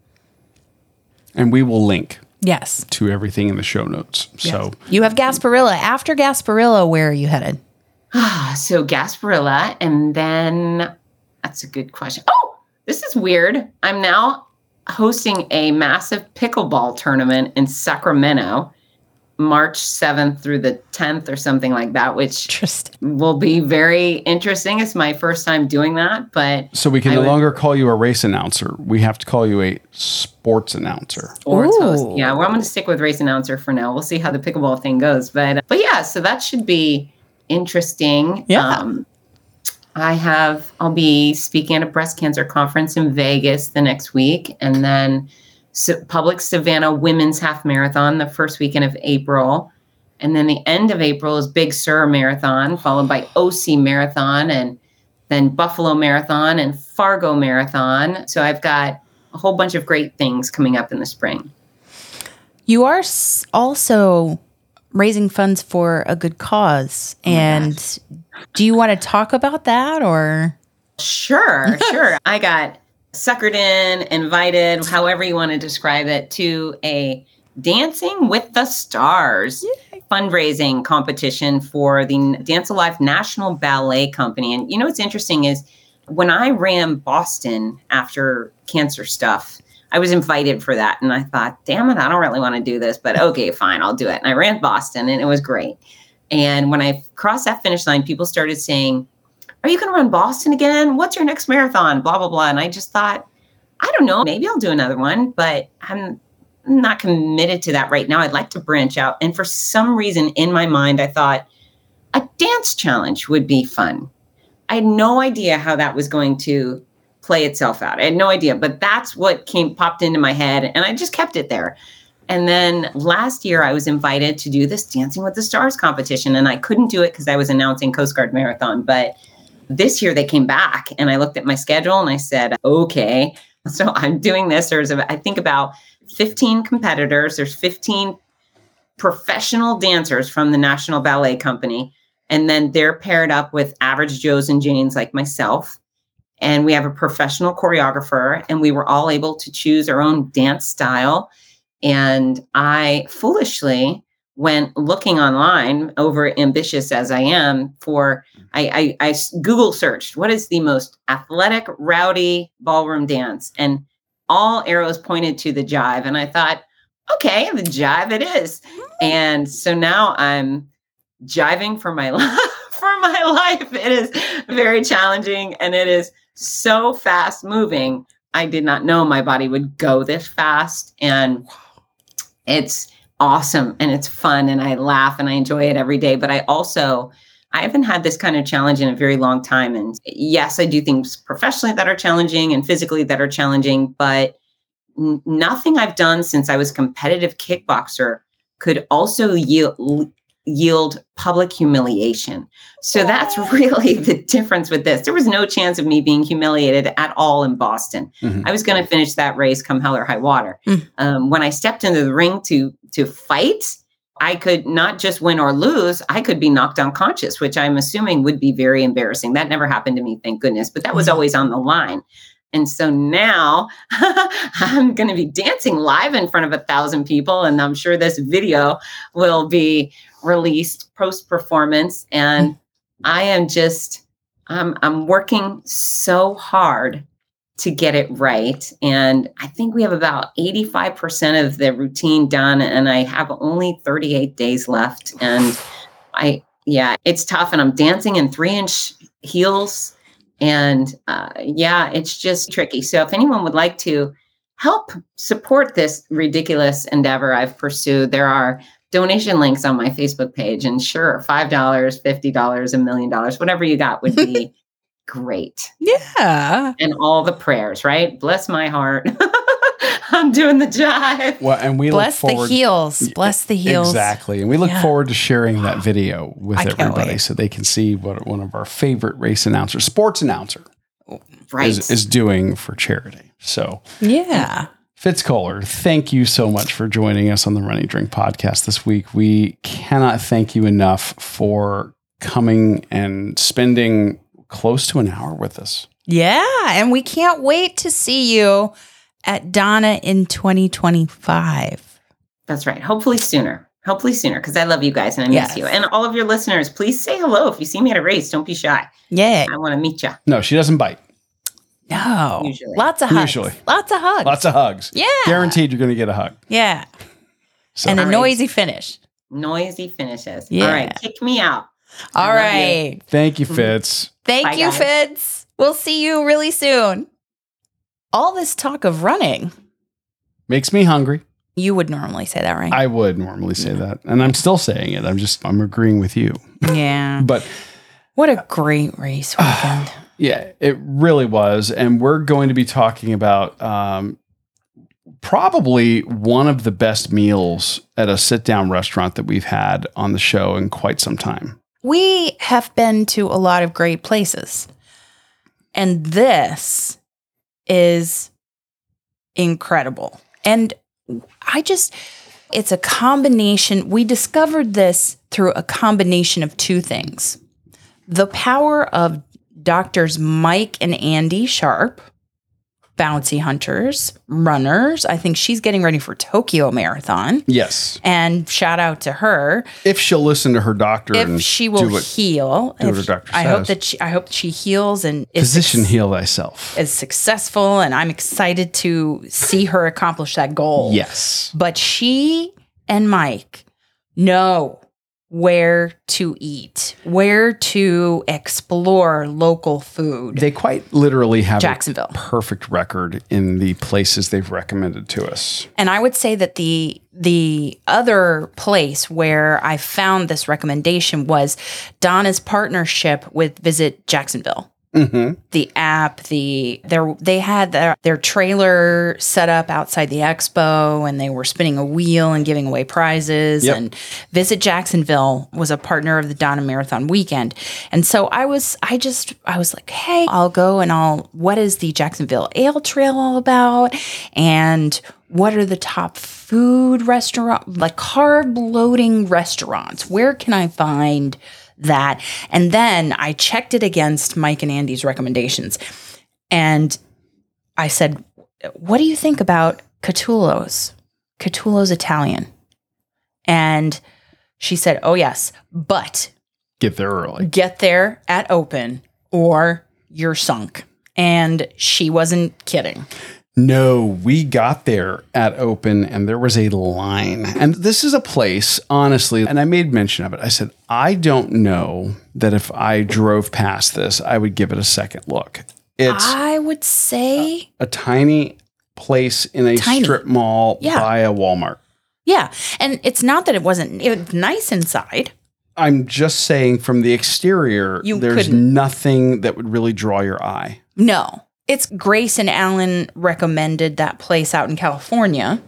And we will link Yes. to everything in the show notes. So You have Gasparilla. After Gasparilla, where are you headed? Ah, so Gasparilla, and then that's a good question. Oh, this is weird. I'm now hosting a massive pickleball tournament in Sacramento, March 7th through the 10th or something like that, which will be very interesting. It's my first time doing that, but so we can I no would- longer call you a race announcer. We have to call you a sports announcer. sports host. Yeah, well, I'm going to stick with race announcer for now. We'll see how the pickleball thing goes, but but yeah, so that should be interesting. Yeah. Um, I have. I'll be speaking at a breast cancer conference in Vegas the next week, and then Sa- Publix Savannah Women's Half Marathon the first weekend of April, and then the end of April is Big Sur Marathon, followed by OC Marathon, and then Buffalo Marathon and Fargo Marathon. So I've got a whole bunch of great things coming up in the spring. You are also raising funds for a good cause. Oh and do you want to talk about that or? Sure, sure. I got suckered in, invited, however you want to describe it, to a Dancing with the Stars fundraising competition for the Dance Alive National Ballet Company. And you know what's interesting is when I ran Boston after cancer stuff, I was invited for that. And I thought, damn it, I don't really want to do this, but okay, fine, I'll do it. And I ran Boston and it was great. And when I crossed that finish line, people started saying, Are you going to run Boston again? What's your next marathon? Blah, blah, blah. And I just thought, I don't know, maybe I'll do another one, but I'm not committed to that right now. I'd like to branch out. And for some reason in my mind, I thought a dance challenge would be fun. I had no idea how that was going to play itself out. I had no idea, but that's what came popped into my head and I just kept it there. And then last year I was invited to do this Dancing with the Stars competition and I couldn't do it because I was announcing Coast Guard Marathon, but this year they came back and I looked at my schedule and I said, "Okay, so I'm doing this. There's I think about 15 competitors. There's 15 professional dancers from the National Ballet Company and then they're paired up with average Joes and Janes like myself and we have a professional choreographer and we were all able to choose our own dance style and i foolishly went looking online over ambitious as i am for mm-hmm. I google searched what is the most athletic rowdy ballroom dance and all arrows pointed to the jive and i thought okay the jive it is mm-hmm. and so now i'm jiving for my life for my life it is very challenging and it is so fast moving. I did not know my body would go this fast. And it's awesome and it's fun and I laugh and I enjoy it every day. But I also, I haven't had this kind of challenge in a very long time. And yes, I do things professionally that are challenging and physically that are challenging, but nothing I've done since I was competitive kickboxer could also yield yield public humiliation. So that's really the difference with this. There was no chance of me being humiliated at all in Boston. Mhm. I was going to finish that race come hell or high water. Mm. Um, when I stepped into the ring to to fight, I could not just win or lose, I could be knocked unconscious, which I'm assuming would be very embarrassing. That never happened to me, thank goodness, but that was Mhm. always on the line. And so now I'm going to be dancing live in front of a thousand people. And I'm sure this video will be released post performance. And I am just, I'm, I'm working so hard to get it right. And I think we have about 85% of the routine done. And I have only 38 days left. And I, yeah, it's tough. And I'm dancing in three inch heels. And uh, yeah, it's just tricky. So if anyone would like to help support this ridiculous endeavor I've pursued, there are donation links on my Facebook page. And sure, $5, $50, a million dollars, whatever you got would be great. Yeah. And all the prayers, right? Bless my heart. I'm doing the jive. Well, and we Bless look the heels. Bless the heels. Exactly. And we look Yeah. forward to sharing that video with I everybody so they can see what one of our favorite race announcers, sports announcer, Right. is, is doing for charity. So, Yeah. Fitz Koehler, thank you so much for joining us on the Run Eat Drink podcast this week. We cannot thank you enough for coming and spending close to an hour with us. Yeah. And we can't wait to see you at Donna in 2025. That's right. Hopefully sooner. Hopefully sooner because I love you guys and I miss you. And all of your listeners, please say hello. If you see me at a race, don't be shy. Yeah. I want to meet you. No, she doesn't bite. No. Usually. Lots of hugs. Usually. Lots of hugs. Lots of hugs. Yeah. Guaranteed you're going to get a hug. Yeah. So, and a All right. noisy finish. Noisy finishes. Yeah. All right. Kick me out. I All love you. thank you, mm-hmm. Fitz. Thank Bye, you, guys. Fitz. We'll see you really soon. All this talk of running, Makes me hungry. you would normally say that, right? I would normally say mm-hmm. that. And I'm still saying it. I'm just, I'm agreeing with you. yeah. But What a great race weekend. Yeah, it really was. And we're going to be talking about um, probably one of the best meals at a sit down restaurant that we've had on the show in quite some time. we have been to a lot of great places. And this is incredible. And I just, it's a combination. We discovered this through a combination of two things the power of doctors Mike and Andi Sharp, bouncy hunters, runners. I think she's getting ready for Tokyo Marathon. Yes. And shout out to her If she'll listen to her doctor if and she will do what heal. if- I hope that she, I hope she heals and is physician heal thyself. is successful, and I'm excited to see her accomplish that goal. Yes. but she and Mike know where to eat, where to explore local food. They quite literally have Jacksonville. a perfect record in the places they've recommended to us. And I would say that the the other place where I found this recommendation was Donna's partnership with Visit Jacksonville. Mm-hmm. The app, the their they had their their trailer set up outside the expo and they were spinning a wheel and giving away prizes Yep. and Visit Jacksonville was a partner of the Donna Marathon weekend. And so I was I just I was like, "Hey, I'll go and I'll what is the Jacksonville Ale Trail all about?" And what are the top food restaurant like carb loading restaurants? Where can I find that? And then I checked it against Mike and Andi's recommendations. And I said, "What do you think about Catullo's? Catullo's Italian." And she said, "Oh yes, but Get there early. get there at open or you're sunk." And she wasn't kidding. No, we got there at open and there was a line. And this is a place, honestly, and I made mention of it. I said, I don't know that if I drove past this, I would give it a second look. It's I would say, a tiny place in a Tiny. strip mall Yeah. by a Walmart. yeah. And it's not that it wasn't it was nice inside. I'm just saying from the exterior, You there's couldn't- nothing that would really draw your eye. No. It's Grace and Alan recommended that place out in California,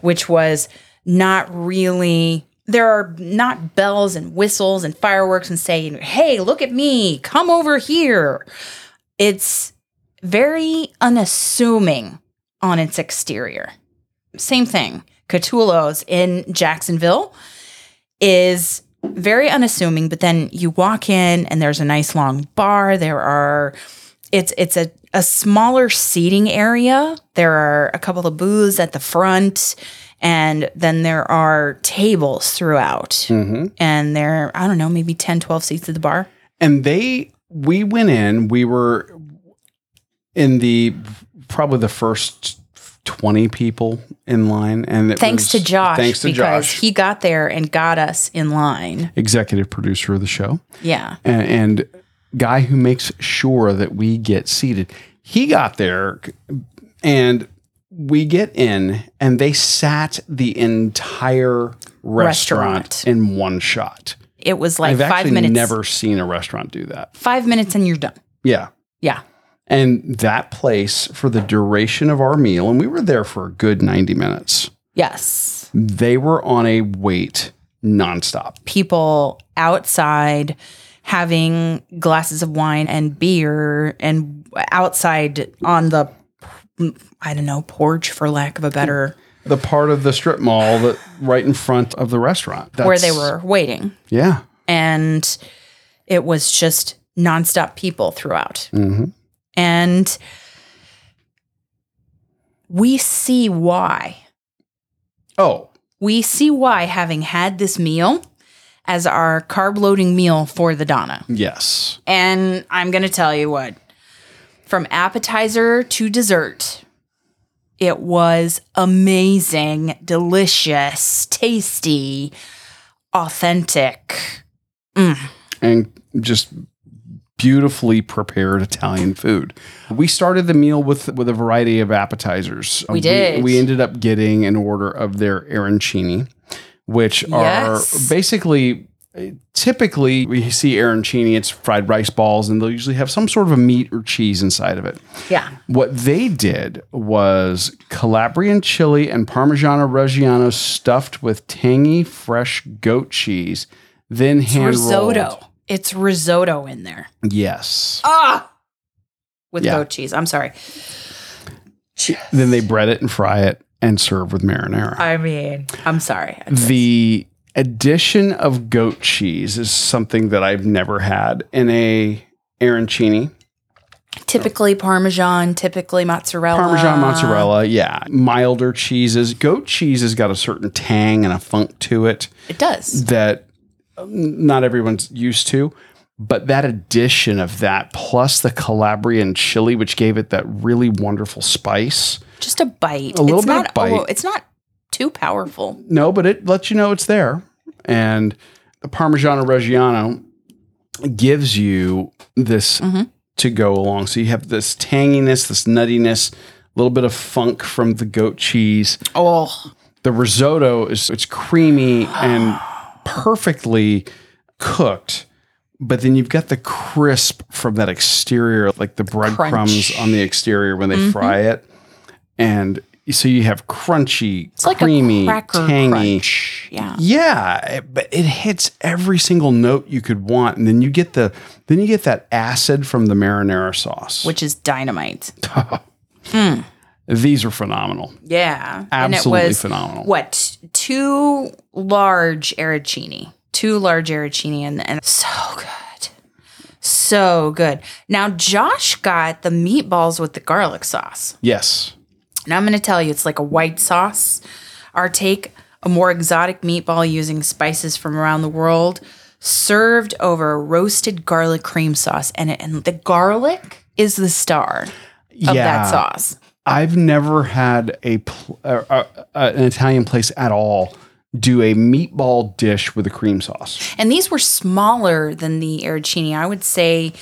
which was not really there are not bells and whistles and fireworks and saying, "Hey, look at me. Come over here." It's very unassuming on its exterior. Same thing. Catullo's in Jacksonville. is very unassuming, but then you walk in and there's a nice long bar. There are it's it's a, a smaller seating area. There are a couple of booths at the front and then there are tables throughout. Mm-hmm. And there I don't know, maybe 10 12 seats at the bar. And they, we went in, we were in the probably the first 20 people in line. And it Thanks to Josh Thanks to because Josh, he got there and got us in line. executive producer of the show. Yeah. and, and guy who makes sure that we get seated. He got there and we get in and they sat the entire restaurant, Restaurant. in one shot. It was like I've 5 actually minutes. never seen a restaurant do that. 5 minutes and you're done. Yeah. Yeah. And that place for the duration of our meal, and we were there for a good 90 minutes, Yes. they were on a wait nonstop. people outside having glasses of wine and beer and outside on the I don't know porch for lack of a better The part of the strip mall that right in front of the restaurant. where they were waiting. Yeah. and it was just nonstop people throughout. Hmm and we see why. Oh, we see why having had this meal as our carb loading meal for the Donna yes. And I'm going to tell you what, from appetizer to dessert, it was amazing, delicious, tasty, authentic. Mm. and just beautifully prepared Italian food. We started the meal with with a variety of appetizers. We did. We, ended up getting an order of their arancini, which Yes. are basically typically we see arancini it's fried rice balls and they'll usually have some sort of a meat or cheese inside of it. Yeah. What they did was Calabrian chili and Parmigiano Reggiano stuffed with tangy fresh goat cheese, then hand risotto. It's risotto in there. Yes. Ah! With Yeah. goat cheese. I'm sorry. Then they bread it and fry it and serve with marinara. I mean, I'm sorry. the addition of goat cheese is something that I've never had in a arancini. typically Parmesan, typically mozzarella. Parmesan mozzarella, yeah. Milder cheeses. Goat cheese has got a certain tang and a funk to it It does. that um, not everyone's used to. But that addition of that plus the Calabrian chili, which gave it that really wonderful spice. Just a bite. A little it's bit of not, bite. oh, it's not too powerful. No, but it lets you know it's there. And the Parmigiano Reggiano gives you this Mhm. to go along. So you have this tanginess, this nuttiness, a little bit of funk from the goat cheese. Oh, The risotto is it's creamy and perfectly cooked. But then you've got the crisp from that exterior, like the breadcrumbs Mm-hmm. on the exterior when they fry it. And so you have crunchy, it's like creamy, cracker tangy. crunch. Yeah. Yeah, but it hits every single note you could want, and then you get the then you get that acid from the marinara sauce. Which is dynamite. Hmm. These are phenomenal, Yeah. absolutely and it was phenomenal. what two large arancini, two large arancini, and, and so good, so good. Now Josh got the meatballs with the garlic sauce. Yes, Now I'm going to tell you, it's like a white sauce. Our take, a more exotic meatball using spices from around the world, served over roasted garlic cream sauce, and it, and the garlic is the star of that sauce. I've never had a pl- uh, uh, uh, an Italian place at all do a meatball dish with a cream sauce. And these were smaller than the arancini. I would say,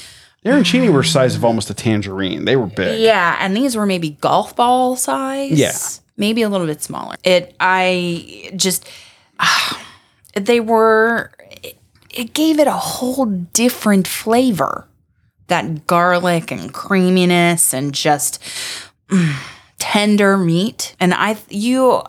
arancini were size of almost a tangerine. They were big. yeah, and these were maybe golf ball size. Yeah. maybe a little bit smaller. It, I just, they were. It, it gave it a whole different flavor. That garlic and creaminess and just mm, tender meat. And I, you,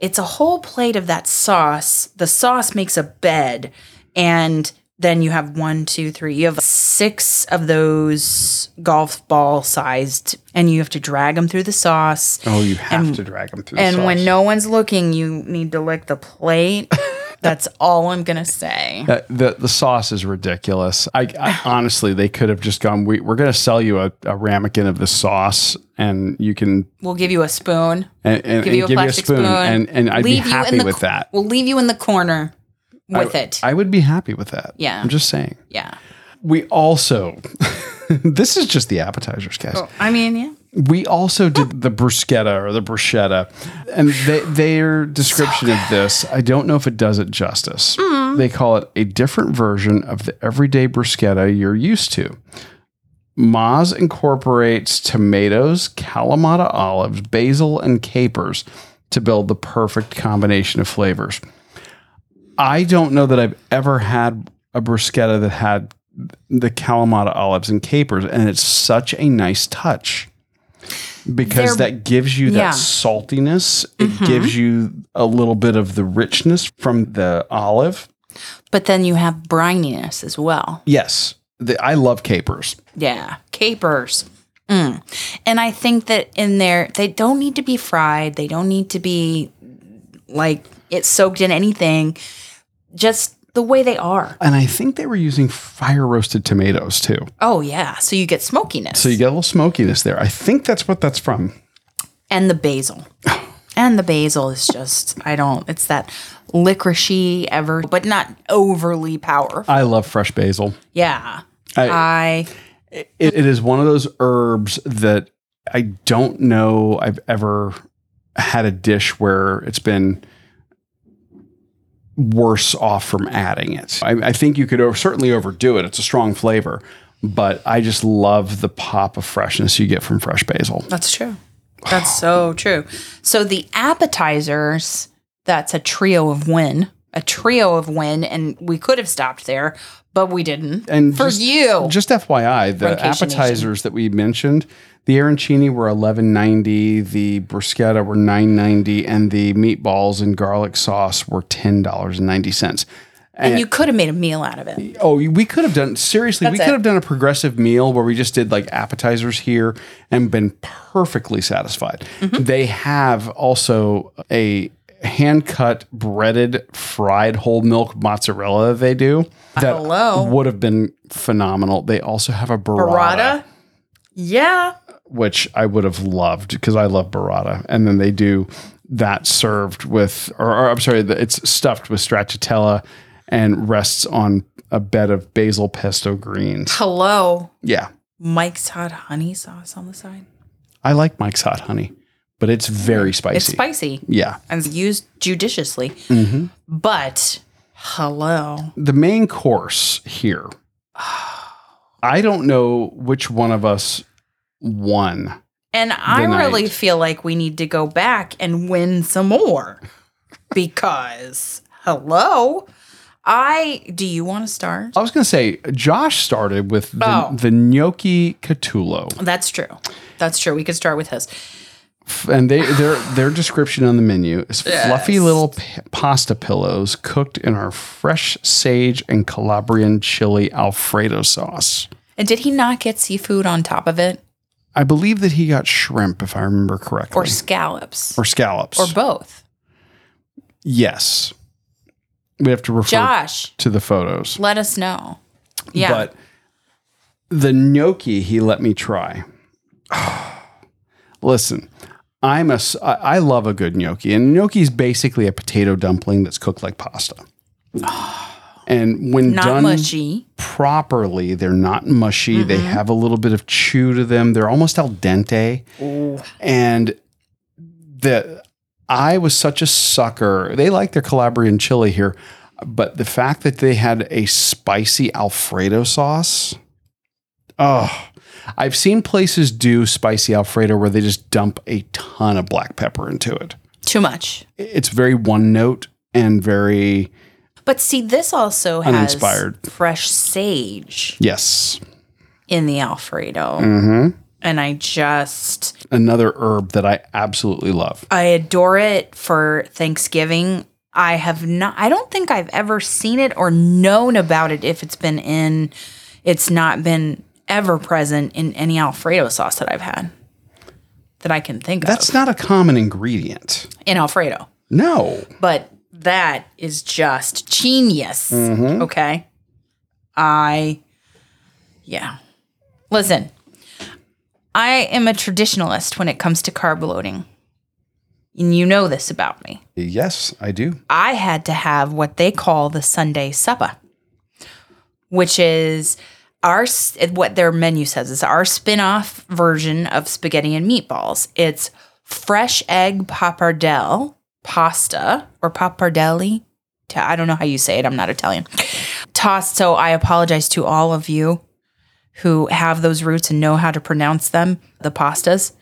it's a whole plate of that sauce. The sauce makes a bed, and then you have one, two, three. You have six of those golf ball sized, and you have to drag them through the sauce. Oh, you have And- to drag them through. And the when no one's looking, you need to lick the plate. That's all I'm gonna say. Uh, the the sauce is ridiculous. I, I honestly, they could have just gone. We, we're going to sell you a, a ramekin of this sauce, and you can We'll give you a spoon. and, and, Give and you a plastic spoon. and and I'd be Leave you in happy with that. We'll leave you in the corner with it. I would be happy with that. Yeah. I'm just saying. yeah. We also, this is just the appetizers, guys. I mean, yeah. We also did the bruschetta or the bruschetta, and they, their description of this, I don't know if it does it justice. Mm-hmm. They call it a different version of the everyday bruschetta you're used to. Maz incorporates tomatoes, Kalamata olives, basil, and capers to build the perfect combination of flavors. I don't know that I've ever had a bruschetta that had the Kalamata olives and capers, and it's such a nice touch because They're- that gives you that yeah. Mm-hmm. saltiness. It gives you a little bit of the richness from the olive. But then you have brininess as well. Yes, the, I love capers. Yeah. Capers. Mm. And I think that in there, they don't need to be fried. They don't need to be like it's soaked in anything. Just the way they are. And I think they were using fire roasted tomatoes too. Oh, yeah. So you get smokiness. So you get a little smokiness there. I think that's what that's from. and the basil. And the basil is just, I don't, it's that licoricey ever, but not overly powerful. I love fresh basil. Yeah. I- I, It, it is one of those herbs that I don't know I've ever had a dish where it's been worse off from adding it. I, I think you could over, certainly overdo it. It's a strong flavor, but I just love the pop of freshness you get from fresh basil. that's true. That's so true. So the appetizers, that's a trio of win, a trio of win, and we could have stopped there, but we didn't. And For just- you. Just FYI, the appetizers that we mentioned, the arancini were eleven ninety, the bruschetta were nine ninety, and the meatballs and garlic sauce were ten dollars and ninety cents. and you could have made a meal out of it. Oh, we could have done seriously. we could it. have done a progressive meal where we just did like appetizers here and been perfectly satisfied. Mm-hmm. They have also a hand cut breaded fried whole milk mozzarella they do uh, that Hello. would have been phenomenal. They also have a burrata, Burrata? Yeah. which I would have loved because I love burrata, and then they do that served with, or, or I'm sorry, the- it's stuffed with stracciatella and rests on a bed of basil pesto greens. Hello. Yeah, Mike's hot honey sauce on the side. I like Mike's hot honey, but it's very spicy. It's spicy. Yeah, and used judiciously. Mm-hmm. But hello, the main course here. I don't know which one of us won. and I really feel like we need to go back and win some more because hello, I do you want to start? I was going to say Josh started with the, Oh. the gnocchi catullo. That's true. That's true. We could start with his. And they their their description on the menu is fluffy little p- pasta pillows cooked in our fresh sage and Calabrian chili Alfredo sauce. And did he not get seafood on top of it, I believe that he got shrimp, if I remember correctly, or scallops, or scallops, or both? yes. We have to refer Josh, to the photos, let us know. Yeah, but the gnocchi he let me try. Listen, I'm a I love a good gnocchi, and gnocchi is basically a potato dumpling that's cooked like pasta. And when not done mushy. properly, they're not mushy. They mm-hmm. have a little bit of chew to them. They're almost al dente. And the I was such a sucker. They like their Calabrian chili here, but the fact that they had a spicy Alfredo sauce. Oh, I've seen places do spicy Alfredo where they just dump a ton of black pepper into it. Too much. It's very one note and very But see, this also has fresh sage yes. in the Alfredo. Mm-hmm. And I just, Another herb that I absolutely love. I adore it for Thanksgiving. I have not, I don't think I've ever seen it or known about it if it's been in, it's not been ever present in any Alfredo sauce that I've had that I can think That's of That's not a common ingredient. in Alfredo. No. But that is just genius. Mhm. Okay. I, yeah. Listen, I am a traditionalist when it comes to carb loading. And you know this about me. Yes, I do. I had to have what they call the Sunday supper, which is our what their menu says is our spin-off version of spaghetti and meatballs. It's fresh egg pappardelle pasta or pappardelli. I don't know how you say it. I'm not Italian. Tossed. So I apologize to all of you who have those roots and know how to pronounce them, the pastas.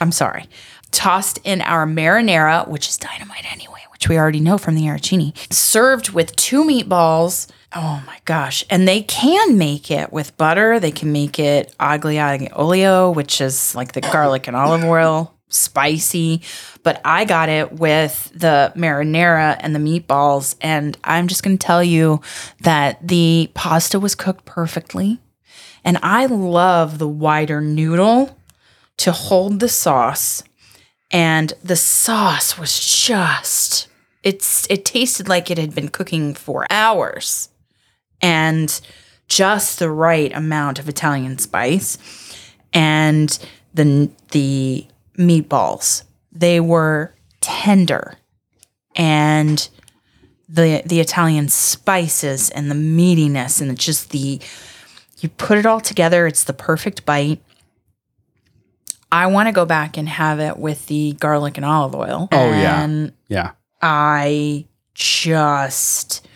I'm sorry. Tossed in our marinara, which is dynamite anyway, which we already know from the arancini. Served with two meatballs. Oh my gosh. And they can make it with butter. They can make it aglio e olio, which is like the garlic and olive oil, spicy. But I got it with the marinara and the meatballs. And I'm just going to tell you that the pasta was cooked perfectly. And I love the wider noodle to hold the sauce. And the sauce was just it's it tasted like it had been cooking for hours and just the right amount of Italian spice and the the meatballs they were tender and the the Italian spices and the meatiness and just the you put it all together it's the perfect bite I want to go back and have it with the garlic and olive oil. Oh, yeah. Yeah. I just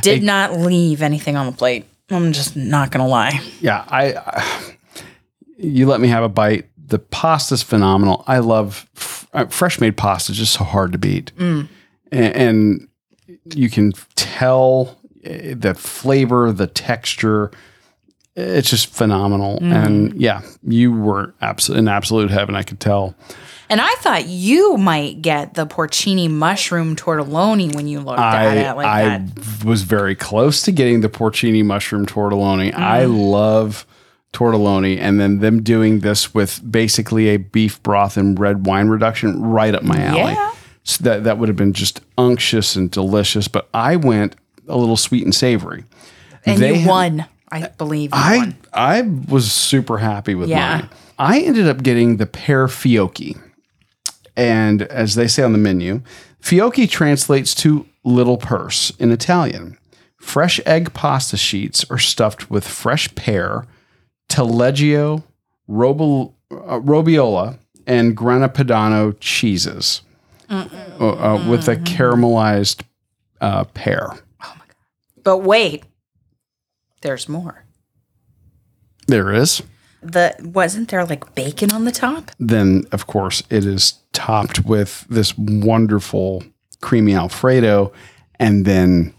did Hey. not leave anything on the plate. I'm just not to lie. Yeah, I, I you let me have a bite. The pasta's phenomenal. I love f- uh, fresh made pasta. Just so hard to beat, Mm. and, and you can tell uh, the flavor, the texture. It's just phenomenal. Mm. And yeah, you were absolute in absolute heaven. I could tell. And I thought you might get the porcini mushroom tortelloni when you looked I at it like I that. was very close to getting the porcini mushroom tortelloni. I Mm. love tortelloni, and then them doing this with basically a beef broth and red wine reduction right up my alley. Yeah. So that that would have been just unctuous and delicious. But I went a little sweet and savory. And They you had- won. I believe I won. I was super happy with Yeah. mine. I ended up getting the pear fiocchi. And as they say on the menu, fiocchi translates to little purse in Italian. Fresh egg pasta sheets are stuffed with fresh pear, taleggio, robo, uh, robiola, and grana padano cheeses uh, uh, with a caramelized uh, pear. But wait, there's more. There is. The wasn't there like bacon on the top? then of course it is topped with this wonderful creamy alfredo and then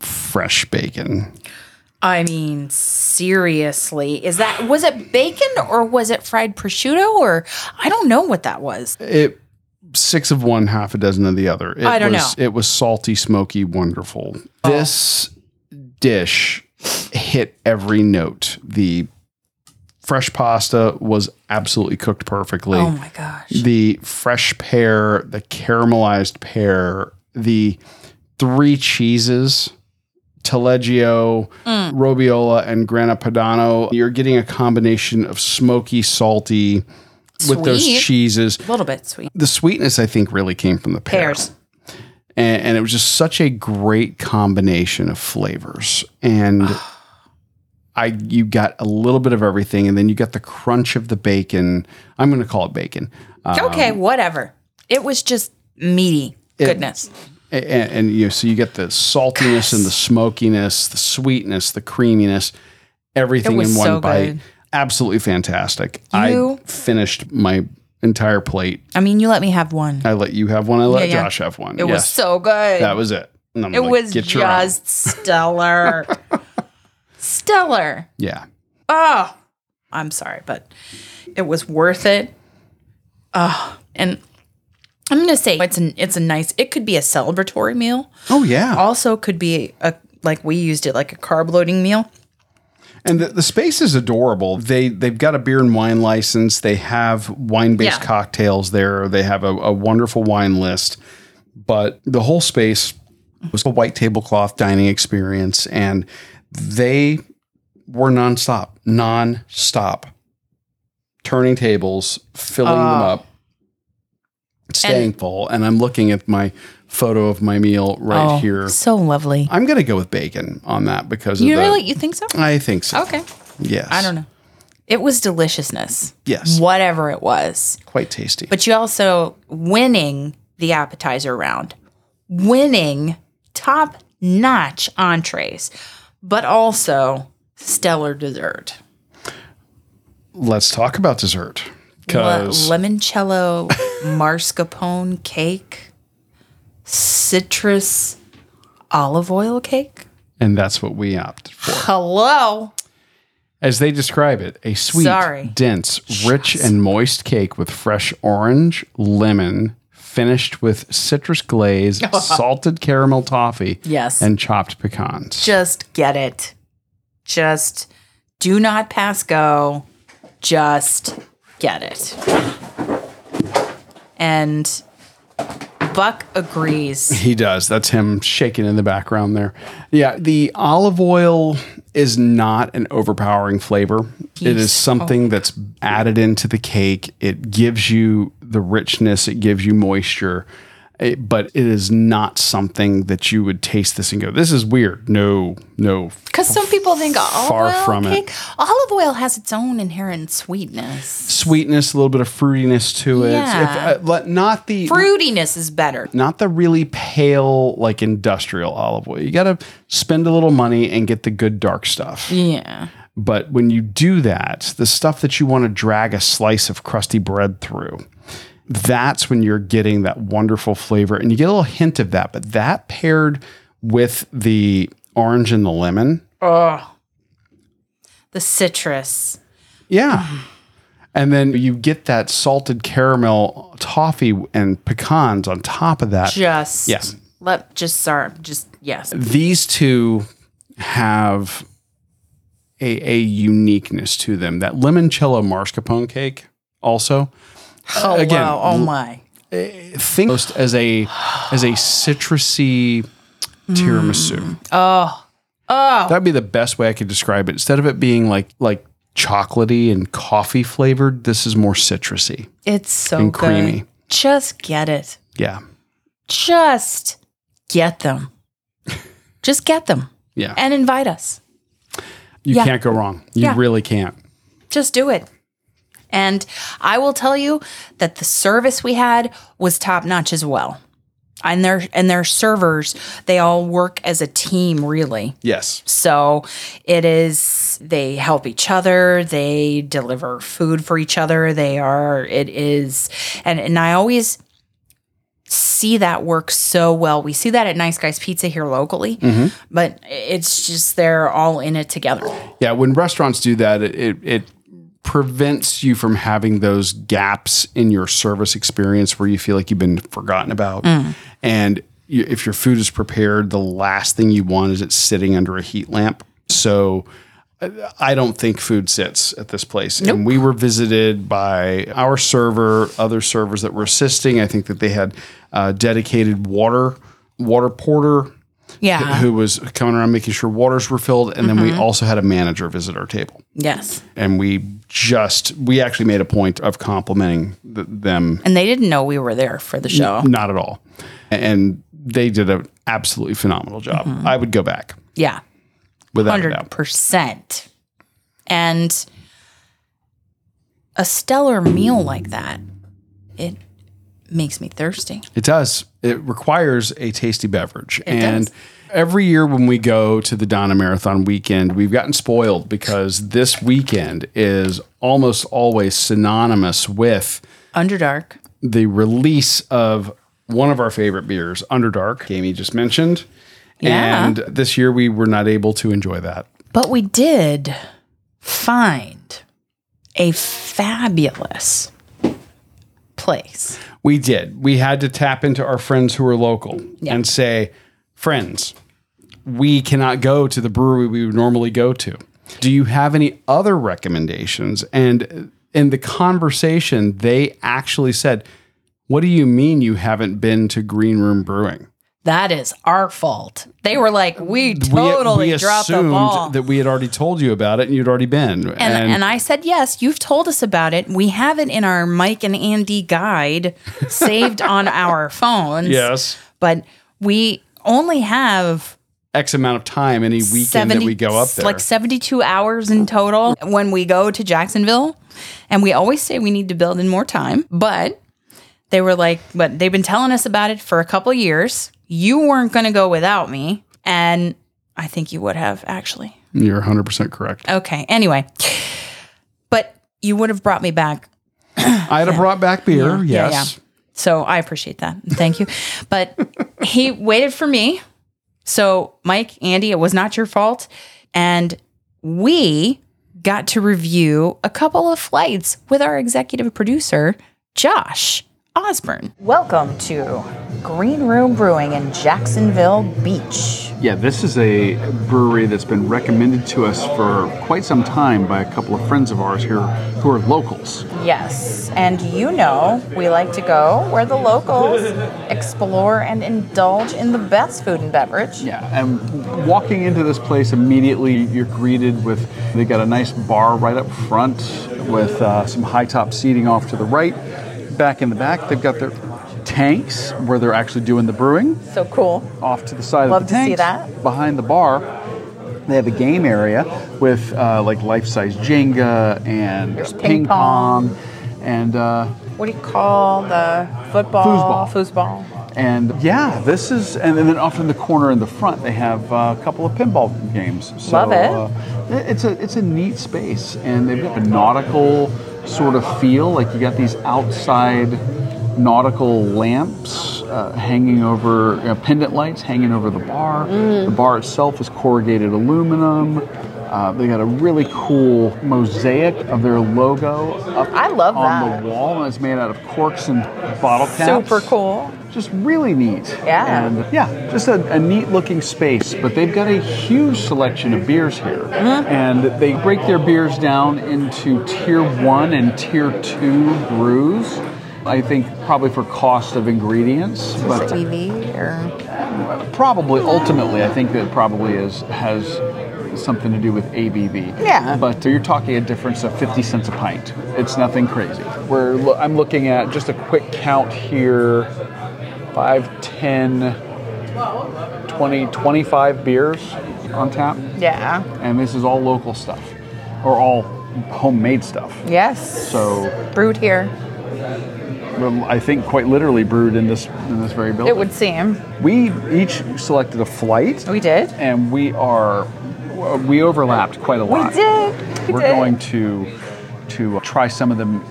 fresh bacon. I mean, seriously, is that was it bacon or was it fried prosciutto or I don't know what that was. it six of one half a dozen of the other. It I don't was, it was salty smoky wonderful. Oh. This dish hit every note. The fresh pasta was absolutely cooked perfectly Oh my gosh. the fresh pear, the caramelized pear, the three cheeses, Taleggio, Mm. Robiola, and Grana Padano. You're getting a combination of smoky, salty with those cheeses. A little bit sweet. The sweetness, I think, really came from the pear. Pears. And, and it was just such a great combination of flavors. And I you got a little bit of everything, and then you got the crunch of the bacon. I'm going to call it bacon. Um, Okay, whatever. It was just meaty goodness. and, and you so you get the saltiness and the smokiness, the sweetness, the creaminess, everything in one so bite. good. Absolutely fantastic. You- I finished my entire plate. I mean, you let me have one. I let you have one. I let Yeah, yeah. Josh have one. It was so good. that was it. It like, was "Get your own." just stellar. stellar. yeah. Oh, I'm sorry, but it was worth it. Oh, and I'm gonna say it's an it's a nice. It could be a celebratory meal. Oh yeah. Also, could be a like we used it like a carb loading meal. And the, the space is adorable. They they've got a beer and wine license. They have wine based Yeah. cocktails there. They have a, a wonderful wine list. but the whole space was a white tablecloth dining experience, and they were nonstop, non-stop, turning tables, filling them Oh. up, staying full. And I'm looking at my photo of my meal right oh, here. So lovely. I'm gonna go with bacon on that because You of the, really you think so? I think so. Okay. Yes. I don't know. It was deliciousness. Yes. Whatever it was. Quite tasty. But you also winning the appetizer round, winning top notch entrees, but also stellar dessert. Let's talk about dessert. Le- Because limoncello mascarpone cake, citrus olive oil cake. and that's what we opted for. Hello. As they describe it, a sweet, Sorry. dense, rich, and moist cake with fresh orange, lemon, finished with citrus glaze, salted caramel toffee, Yes. and chopped pecans. Just get it. Just do not pass go. Just get it. And Buck agrees. He does. That's him shaking in the background there. Yeah, the olive oil is not an overpowering flavor. It is He's- oh. something that's added into the cake. It gives you the richness, it gives you moisture, it- but it is not something that you would taste this and go, "This is weird." No, no. Because some people think olive Far oil from it. Olive oil has its own inherent sweetness. Sweetness, a little bit of fruitiness to it. Yeah. If, uh, not the Fruitiness is better. not the really pale like industrial olive oil. You got to spend a little money and get the good dark stuff. Yeah. But when you do that, the stuff that you want to drag a slice of crusty bread through, that's when you're getting that wonderful flavor. And you get a little hint of that. But that paired with the orange and the lemon, Oh. The citrus. yeah. And then you get that salted caramel toffee and pecans on top of that. Just Yeah. let just sorry, just yes. these two have a, a uniqueness to them. That limoncello mascarpone cake also. Oh again, wow. Oh my. Eh, think most as a as a citrusy tiramisu. Mm. Oh. Oh. That'd be the best way I could describe it. Instead of it being like like chocolatey and coffee flavored, this is more citrusy. It's so And good. creamy. Just get it. Yeah. Just get them. Just get them Yeah. and invite us. you yeah. can't go wrong. You Yeah. really can't. Just do it. And I will tell you that the service we had was top notch as well. And their and their servers, they all work as a team really. Yes. So it is they help each other, they deliver food for each other. They are it is and and I always see that work so well. We see that at Nice Guys Pizza here locally, mm-hmm. but it's just they're all in it together. Yeah, when restaurants do that, it, it it prevents you from having those gaps in your service experience where you feel like you've been forgotten about. And you, if your food is prepared, the last thing you want is it sitting under a heat lamp. So uh, I don't think food sits at this place. And we were visited by our server, other servers that were assisting. I think that they had uh, dedicated water water porter Yeah. who was coming around making sure waters were filled. And then we mm-hmm. also had a manager visit our table. Yes. And we just, we actually made a point of complimenting th- them. And they didn't know we were there for the show. Not at all. And they did an absolutely phenomenal job. Mm-hmm. I would go back Yeah. without a doubt. percent. And a stellar meal like that, it makes me thirsty. It does. It requires a tasty beverage. and does. every year when we go to the Donna Marathon weekend, we've gotten spoiled because this weekend is almost always synonymous with Underdark. the release of one of our favorite beers, Underdark, Jamie just mentioned. Yeah. And this year we were not able to enjoy that. But we did find a fabulous place. We did. We had to tap into our friends who were local Yeah. and say, friends, we cannot go to the brewery we would normally go to. Do you have any other recommendations? And in the conversation, they actually said, What do you mean you haven't been to Green Room Brewing? That is our fault. They were like, we We- totally we dropped the ball. that we had already told you about it and you'd already been. and, and I said, yes, you've told us about it. We have it in our Mike and Andi guide saved on our phones. yes, But we only have X amount of time any weekend 70 that we go up there. like 72 hours in total when we go to Jacksonville. And we always say we need to build in more time. But they were like, but they've been telling us about it for a couple years. You weren't going to go without me. And I think you would have actually. You're 100% correct. Okay. Anyway, but you would have brought me back. I'd have brought back beer, Yeah, yes. So I appreciate that. Thank you. But he waited for me. So, Mike, Andi, it was not your fault. And we got to review a couple of flights with our executive producer, Josh Ozbirn. Welcome to Green Room Brewing in Jacksonville Beach. Yeah, this is a brewery that's been recommended to us for quite some time by a couple of friends of ours here who are locals. Yes. And you know, we like to go where the locals explore and indulge in the best food and beverage. Yeah, and walking into this place immediately, you're greeted with they got a nice bar right up front with uh, some high top seating off to the right. Back in the back, they've got their tanks where they're actually doing the brewing. So cool. off to the side Love of the to see that. behind the bar. They have a game area with uh, like life-size Jenga and There's ping, ping pong, and uh, What do you call the football? Foosball. Foosball. and yeah, this is and then off in the corner in the front they have uh, a couple of pinball games. So, Love it. Uh, it's a it's a neat space, and they've got a nautical sort of feel. Like you got these outside nautical lamps uh, hanging over uh, pendant lights hanging over the bar. Mm. The bar itself is corrugated aluminum. Uh, they got a really cool mosaic of their logo up I love on that. the wall, and it's made out of corks and bottle caps Super cool. just really neat. Yeah. And yeah, just a, a neat looking space. But they've got a huge selection of beers here. Mm-hmm. And they break their beers down into tier one and tier two brews. I think probably for cost of ingredients, but ABV or probably ultimately, I think that probably is has something to do with ABV. Yeah. But you're talking a difference of 50 cents a pint. It's nothing crazy. We're lo- I'm looking at just a quick count here 5, 10, 20, 25 beers on tap. yeah. And this is all local stuff or all homemade stuff. Yes. So brewed here. well, I think quite literally brewed in this in this very building. It would seem. we each selected a flight. We did. and we are we overlapped quite a lot. We did. We We're did. going to to try some of them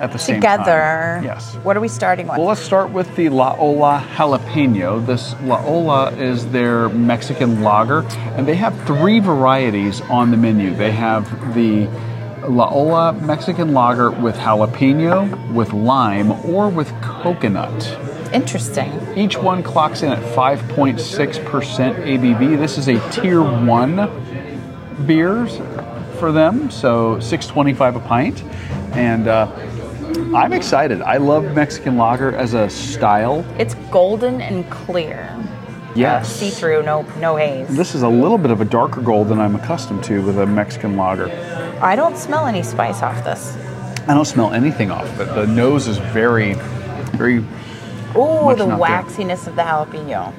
at the same Together. time. Together. Yes. What are we starting with? Well, let's start with the La Ola Jalapeno. This La Ola is their Mexican lager, and they have three varieties on the menu. They have the La Ola Mexican lager with jalapeno, with lime, or with coconut. Interesting. Each one clocks in at 5.6% ABV. This is a tier one beers for them, so 6.25 a pint, and uh, I'm excited. I love Mexican lager as a style. It's golden and clear. Yes. See through, no no haze. This is a little bit of a darker gold than I'm accustomed to with a Mexican lager. I don't smell any spice off this. I don't smell anything off but. The nose is very, very. Ooh, Much the not there. waxiness of the jalapeno.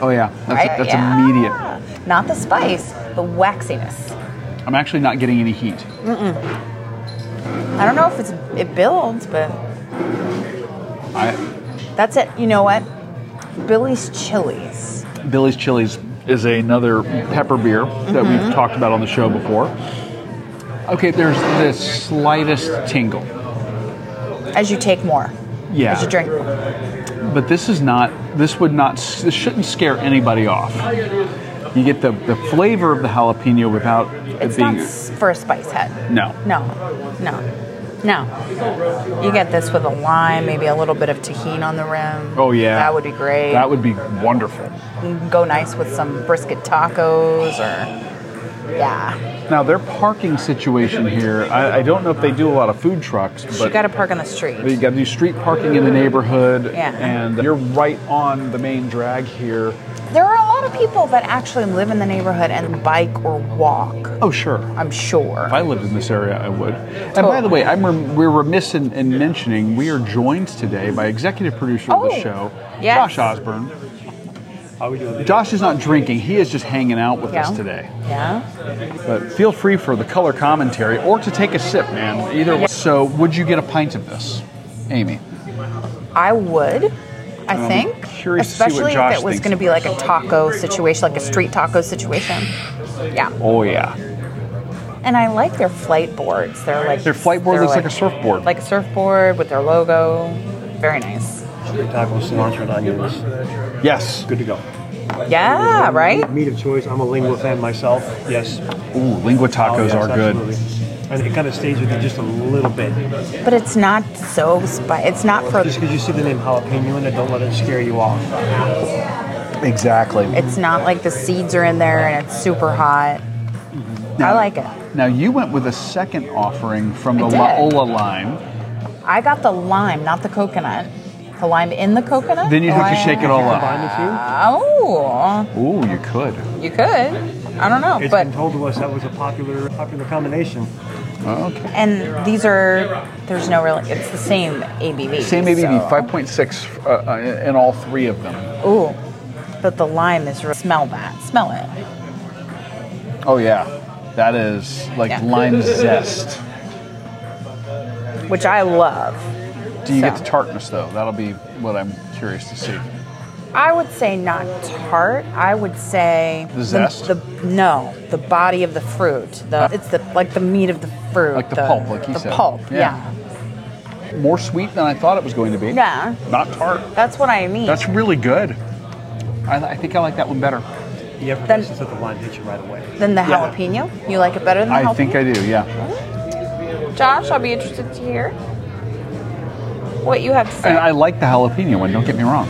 Oh yeah, that's, Right? that's Yeah. immediate. Not the spice, the waxiness. I'm actually not getting any heat. I don't know if it's it builds, but I, that's it. You know what? Billy's Chilies. Billy's Chili's is another pepper beer that Mm-hmm. we've talked about on the show before. Okay, there's the slightest tingle. As you take more, Yeah. as you drink. But this is not, this would not, this shouldn't scare anybody off. You get the, the flavor of the jalapeno without It's it being. not for a spice head. no. No, no, no. You get this with a lime, maybe a little bit of Tajín on the rim. Oh, yeah. That would be great. That would be wonderful. Go nice with some brisket tacos or Yeah. Now their parking situation here, I, I don't know if they do a lot of food trucks, You got to park on the street. you got to do street parking in the neighborhood, Yeah. and you're right on the main drag here. There are a lot of people that actually live in the neighborhood and bike or walk. Oh, sure. I'm sure. If I lived in this area, I would. And by the way, I'm rem- we're remiss in, in mentioning we are joined today by executive producer of the Oh, show, yes. Josh Ozbirn. How we doing? Josh is not drinking; he is just hanging out with us today. Yeah. But feel free for the color commentary or to take a sip, man. Either way. So, would you get a pint of this, Amy? I would. I I'm think. curious to see what Especially if it was going to be like a taco situation, like a street taco situation. Yeah. Oh yeah, And I like their flight boards. They're like their flight board looks like, a surfboard. like a surfboard with their logo. Very nice. Tacos, cilantro, and onions. yes. Good to go. Yeah, right? Meat of choice. I'm a lingua fan myself. Yes. Ooh, lingua Oh, tacos yes, are good. absolutely. And it kind of stays with you just a little bit. But it's not so spicy. It's not for Just because you see the name jalapeno in it, don't let it scare you off. Exactly. it's not like the seeds are in there and it's super hot. I like it. Now you went with a second offering from the I did. La Ola lime. I got the lime, not the coconut. The lime in the coconut? Then you'd have to shake it all up. Combine the two. Oh, Ooh, you could. you could. I don't know, It's but been told to us that was a popular popular combination. Okay. and these are there's no real. It's the same ABV. Same ABV, so- 5.6 uh, uh, in all three of them. Ooh, but the lime is. Real, smell that. Smell it. Oh yeah, that is like Yeah. lime zest. which I love. Do you get the tartness though? That'll be what I'm curious to see. I would say not tart. I would say The zest? The, no, the body of the fruit. The Huh? it's the like the meat of the fruit. Like the pulp, like he the said. The pulp. Yeah. Yeah. More sweet than I thought it was going to be. yeah, Not tart. That's what I mean. That's really good. I, I think I like that one better. The effervescence of the lime hits you right away. Then the Yeah. jalapeno. You like it better than the I jalapeno? I think I do. Yeah. Mm-hmm. Josh, I'll be interested to hear what you have to say. And I like the jalapeno one. Don't get me wrong.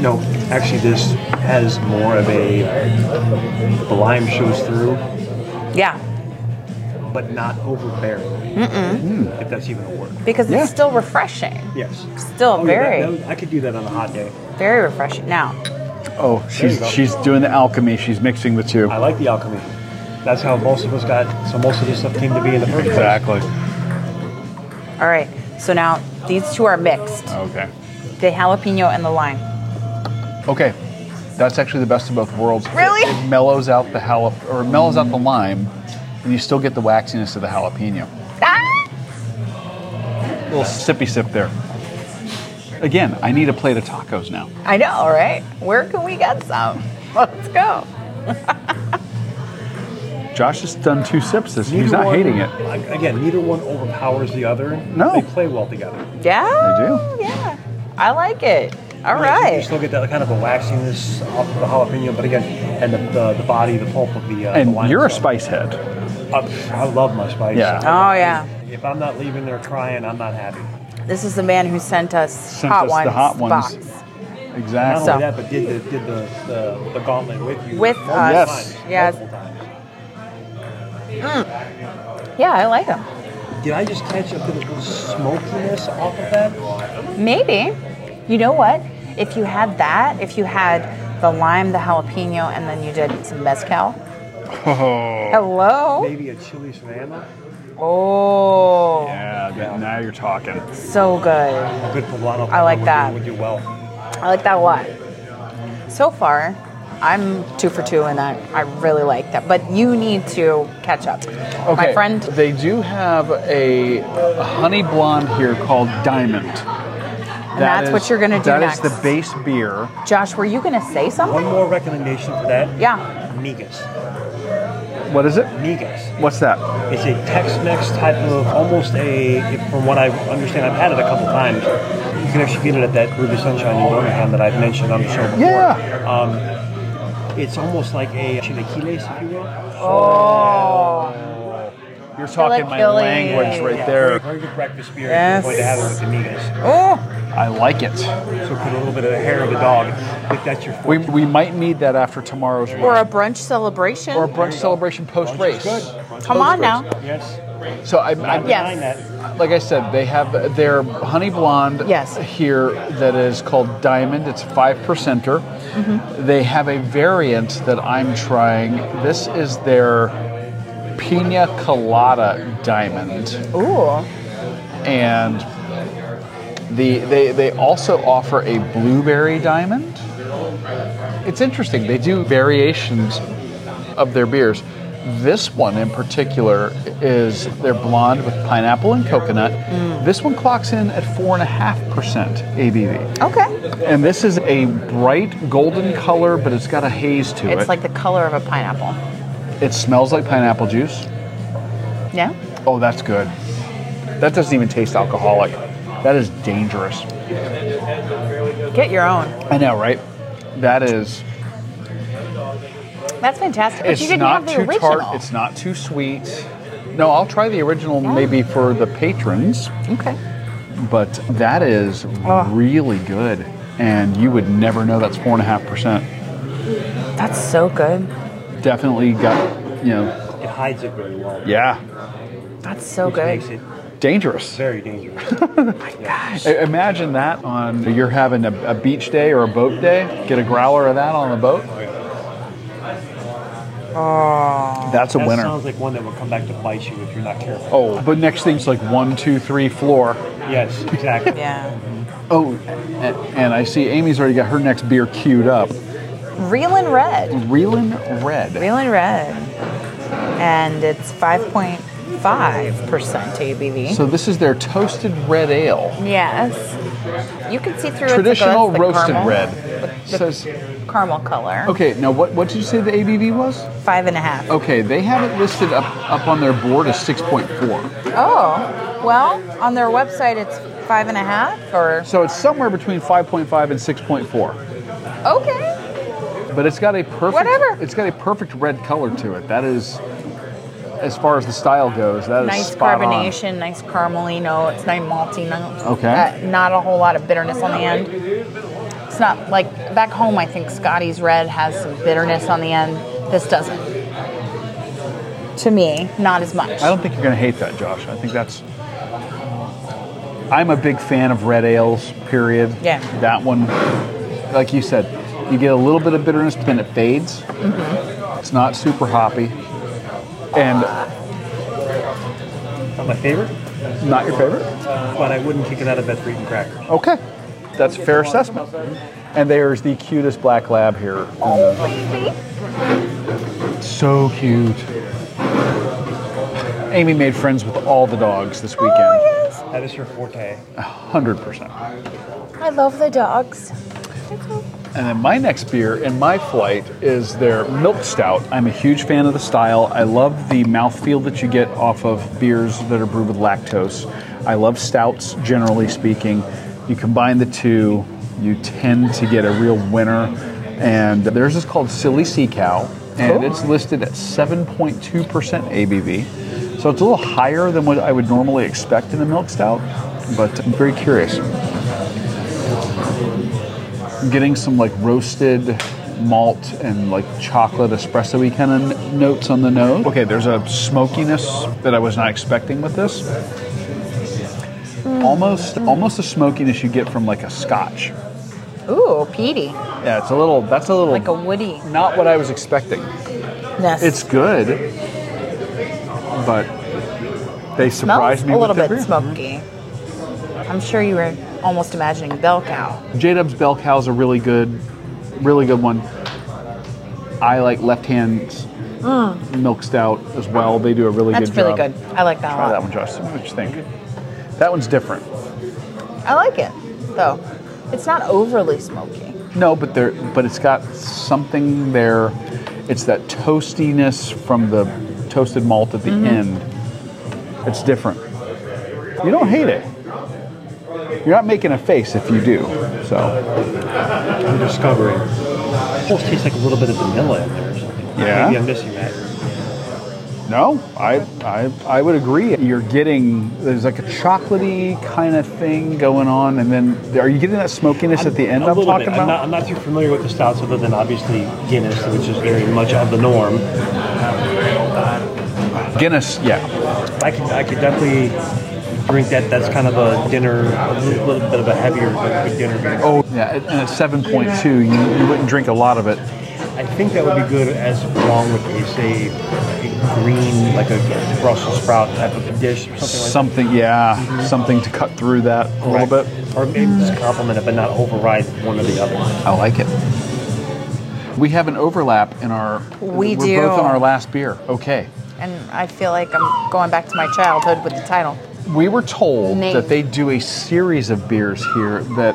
No, actually, this has more of a the lime shows through, yeah, but not overbearing. If that's even a word. because Yeah. it's still refreshing. Yes. Still Oh, yeah, very, that- that- I could do that on a hot day. very refreshing. Now, Oh, you she's go. she's doing the alchemy. She's mixing the two. I like the alchemy. That's how most of us got. So most of this stuff came to be in the first place. Exactly. all right. So now these two are mixed: Okay. the jalapeno and the lime. Okay. That's actually the best of both worlds. Really? It mellows out the jalap or it mellows out the lime, and you still get the waxiness of the jalapeno. Ah! little sippy sip there. Again, I need a plate of tacos now. I know, right? Where can we get some? Let's go. Josh has done two sips. This he's not one- hating it. Again, neither one overpowers the other. No. They play well together. Yeah. They do. Yeah. I like it. All You right. still get that kind of a waxiness off of the jalapeno, but again, and the, the, the body, the pulp of the. Uh, the And lime you're a spice head. I, I love my spice. Yeah. Oh yeah. If I'm not leaving there crying, I'm not happy. This is the man who sent us Sent hot us ones the hot ones. box. Not Exactly. So- only that, but did the did the, the, the gauntlet with you With multiple us. times, Yes. Multiple times. Yeah, I like them. Did I just catch a bit of smokiness off of that? Maybe. You know what? If you had that, if you had the lime, the jalapeno, and then you did some mezcal. Oh. Hello. Maybe a chili serrano? Oh, Yeah, th- now you're talking. so good. A good poblano. I like would that. Do, would do well. I like that a lot. So far, I'm two for two in that. I really like that. But you need to catch up. Okay. My friend, They do have a, a honey blonde here called Diamond. and that's what you're going to do That next. is the base beer. Josh, were you going to say something? One more recommendation for that. Yeah. Migas. What is it? Migas. What's that? It's a Tex-Mex type of almost a, from what I understand, I've had it a couple times. You can actually get it at that Ruby Sunshine in Birmingham that I've mentioned on the show before. Yeah. Um, it's almost like a chilaquiles, if you will. Oh. You're talking my Chilaquiles. language right Yeah, there. Very, very good breakfast beer. Yes. You're going to have it with the migas. Oh, I like it. So put a little bit of the hair of the dog. If that's your We, we might need that after tomorrow's Or a brunch celebration. Or a brunch celebration post race. Come on now. yes. So I, I Yes. That. like I said, they have their honey blonde Yes. here that is called Diamond. It's five percenter. Mm-hmm. They have a variant that I'm trying. This is their Pina Colada Diamond, Ooh. and the they they also offer a blueberry diamond. It's interesting. They do variations of their beers. This one in particular is they're blonde with pineapple and coconut. Mm. This one clocks in at four and a half percent ABV, Okay. and this is a bright golden color, but it's got a haze to It's it. It's like the color of a pineapple. it smells like pineapple juice. Yeah. Oh, that's good. That doesn't even taste alcoholic. That is dangerous. Get your own. I know, right? That is. That's fantastic. But It's you didn't not have the too original. tart. It's not too sweet. No, I'll try the original maybe for the patrons, okay. but that is Oh. really good. And you would never know that's four and a half percent. That's so good. Definitely got, you know, It hides it very well. yeah, That's so makes good. it dangerous. very dangerous. I- Imagine that on you're having a, a beach day or a boat day. Get a growler of that on the boat. Oh, That's a that winner. sounds like one that will come back to bite you if you're not careful. Oh, but next thing's like one, two, three, floor. Yes, exactly. Yeah. Oh, and, and I see Amy's already got her next beer queued up. Reelin' Red. Reelin' Red. Reelin' Red. And it's 5.5% ABV. So this is their toasted red ale. yes. You can see through Traditional it. roasted caramel, red. Says caramel color. okay. Now what what did you say the ABV was? Five and a half. Okay, they have it listed up up on their board as six point four. Oh, well, on their website it's five and a half or. So it's somewhere between five point five and six point four. Okay. But it's got a perfect Whatever. It's got a perfect red color to it. That is, as far as the style goes, that is Nice spot on. carbonation, nice caramely notes, nice malty notes. Okay. Uh, not a whole lot of bitterness on the end. It's not like back home. I think Scotty's Red has some bitterness on the end. This doesn't. To me, not as much. I don't think you're going to hate that, Josh. I think that's. I'm a big fan of red ales. Period. Yeah. That one, like you said, you get a little bit of bitterness, but then it fades. Mm-hmm. It's not super hoppy, and Not my favorite, not your favorite. but I wouldn't kick it out of bed for eating crackers. Okay, that's a fair assessment. And there's the cutest black lab here. So cute. Amy made friends with all the dogs this weekend. Oh, That is her forte. 100%. I love the dogs. And then my next beer in my flight is their milk stout. I'm a huge fan of the style. I love the mouthfeel that you get off of beers that are brewed with lactose. I love stouts, generally speaking. You combine the two, you tend to get a real winner. And theirs is called Silly Sea Cow, and it's listed at 7.2% ABV. So it's a little higher than what I would normally expect in a milk stout, but I'm very curious. I'm getting some like roasted malt and like chocolate espresso-y kind of n- notes on the nose. Okay, there's a smokiness that I was not expecting with this. Mm. Almost, almost a smokiness you get from like a scotch. Ooh, peaty. Yeah, it's a little. That's a little Like a woody. Not what I was expecting. Yes. It's good, but they surprised smells me a with little bit beer. smoky. I'm sure you were almost imagining bell cow. J Dub's Bell is a really good, really good one. I like Left Hand Milk Stout as well. They do a really Mm. That's good really job. good. I like that Try lot. that one, Josh. What you think. That one's different. I like it, though. It's not overly smoky. No, but there, but it's got something there. It's that toastiness from the toasted malt at the Mm-hmm. end. It's different. You don't hate it. You're not making a face if you do. So I'm discovering. Almost tastes like a little bit of vanilla in there or something. Yeah? Maybe I'm missing that. No, I, I I would agree. You're getting there's like a chocolatey kind of thing going on, and then are you getting that smokiness at the end? A I'm talking bit. about. I'm not, I'm not too familiar with the stouts other than obviously Guinness, which is very much of the norm. Guinness, yeah. I could, I could definitely drink that. That's kind of a dinner, a little, little bit of a heavier dinner beer. Oh, yeah. And at 7.2, you, you wouldn't drink a lot of it. I think that would be good as along with a say a green like a Brussels sprout type of dish or something like Something, yeah, mm-hmm. something to cut through that a that. little bit. or maybe just complement it, but not override one or the other. I like it. We have an overlap in our. We we're do. both on our last beer. Okay. And I feel like I'm going back to my childhood with the title. We were told Name. that they do a series of beers here that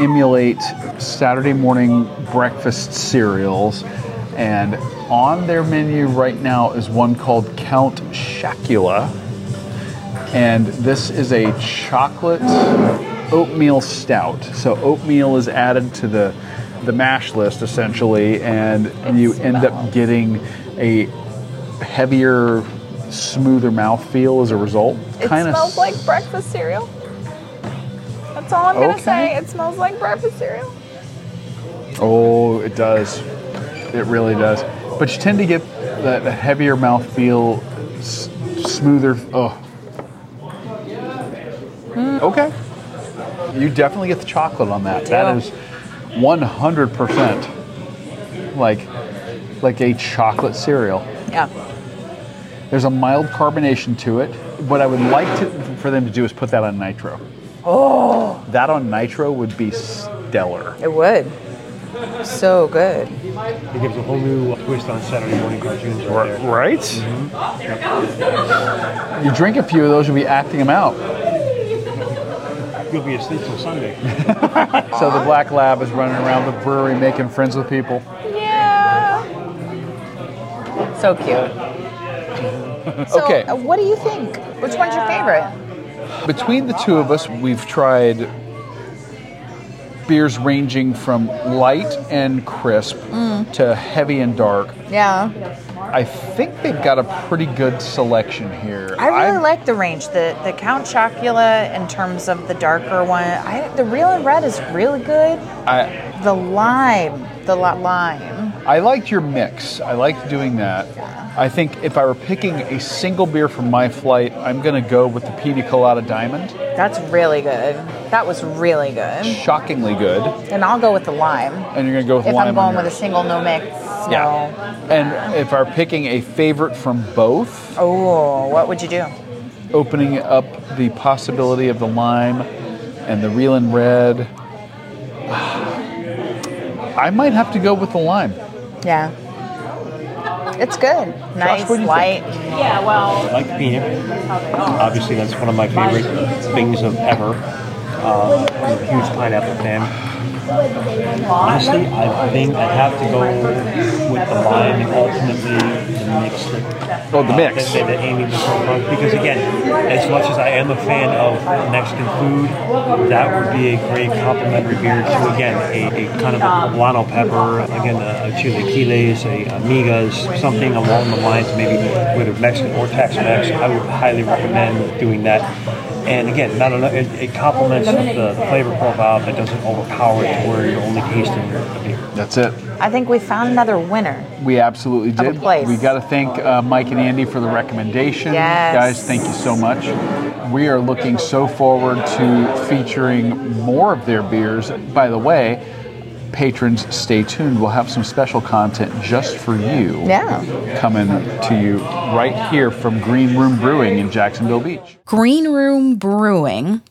emulate Saturday morning breakfast cereals. And on their menu right now is one called Count Chocula. And this is a chocolate oatmeal stout. So oatmeal is added to the the mash list essentially, and you end up getting a heavier, smoother mouthfeel as a result. It Kinda smells like breakfast cereal. That's all I'm Okay. gonna say. It smells like breakfast cereal. Oh, it does. It really does. But you tend to get that, that heavier mouthfeel, s- smoother. Oh. Mm. Okay. You definitely get the chocolate on that. That do. is 100% like like a chocolate cereal. Yeah. There's a mild carbonation to it. What I would like to, for them to do is put that on nitro. Oh. That on nitro would be stellar. It would. So good. It gives a whole new uh, twist on Saturday morning cartoons right there. Right? Mm-hmm. You drink a few of those, you'll be acting them out. You'll be asleep till Sunday. So the Black Lab is running around the brewery making friends with people. Yeah. So cute. So, Okay. uh, what do you think? Which one's your favorite? Between the two of us, we've tried beers ranging from light and crisp to heavy and dark. Yeah. I think they've got a pretty good selection here. I really I'm- like the range. The the Count Chocula in terms of the darker one. I the real and red is really good. I, The lime, the li- lime. I liked your mix. I liked doing that. I think if I were picking a single beer from my flight, I'm going to go with the Pina Colada Diamond. That's really good. That was really good. Shockingly good. And I'll go with the lime. And you're going to go with If lime If I'm going with a single no mix. Yeah. And if I were picking a favorite from both, Oh, what would you do? opening up the possibility of the lime and the real and red, I might have to go with the lime. Yeah. It's good. Nice, what do you light. I like the peanut. Obviously, that's one of my favorite things of ever. Uh, I'm a huge pineapple fan. Honestly, I think I have to go with the lime and ultimately the mix. That, Oh, the uh, mix. That, that Amy was talking about. Because again, as much as I am a fan of Mexican food, that would be a great complementary beer to again a, a kind of a poblano pepper, again a, a chilaquiles, a amigas, something along the lines maybe whether Mexican or Tex-Mex. I would highly recommend doing that. And again, not enough, it, it complements the, the flavor profile, but doesn't overpower it to where you're only tasting the beer. That's it. I think we found another winner. We absolutely did. place. We got to thank uh, Mike and Andi for the recommendation. Yes. Guys, thank you so much. We are looking so forward to featuring more of their beers. By the way, patrons, stay tuned. We'll have some special content just for you. Yeah. Coming to you right here from Green Room Brewing in Jacksonville Beach. Green Room Brewing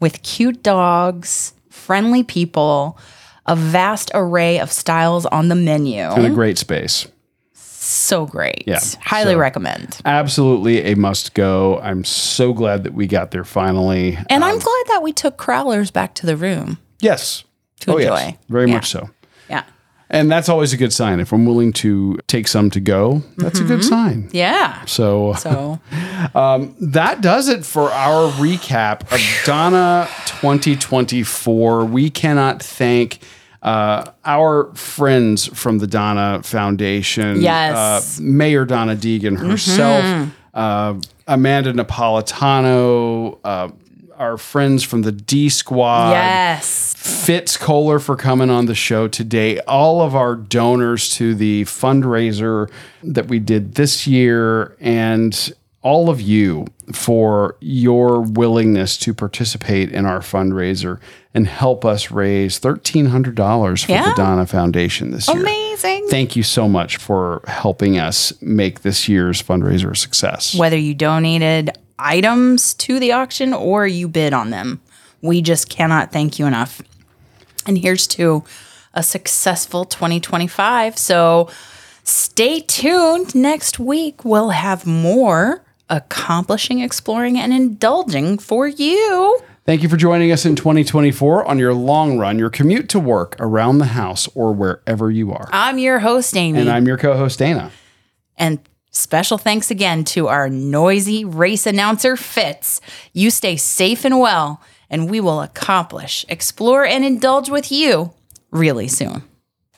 with cute dogs, friendly people, a vast array of styles on the menu. And a great space. So great. Yeah, Highly so- recommend. Absolutely a must go. I'm so glad that we got there finally. And I'm um, glad that we took Crowlers back to the room Yes. To oh, enjoy. yes. Very Yeah. much so. Yeah. And that's always a good sign. If I'm willing to take some to go, that's a good sign. Yeah. So So that does it for our recap of Donna 2024. We cannot thank uh, our friends from the Donna Foundation, Yes. uh, Mayor Donna Deegan herself, uh, Amanda Napolitano, uh, our friends from the D Squad, Yes. Fitz Koehler for coming on the show today. All of our donors to the fundraiser that we did this year, and all of you for your willingness to participate in our fundraiser and help us raise $1,300 for Yeah. the Donna Foundation this year. Amazing. Thank you so much for helping us make this year's fundraiser a success. Whether you donated items to the auction or you bid on them, we just cannot thank you enough. And here's to a successful 2025. So stay tuned. Next week, we'll have more accomplishing, exploring, and indulging for you. Thank you for joining us in 2024 on your long run, your commute to work, around the house, or wherever you are. I'm your host, Amy. And I'm your co host, Dana. And special thanks again to our noisy race announcer, Fitz. You stay safe and well, and we will accomplish, explore, and indulge with you really soon.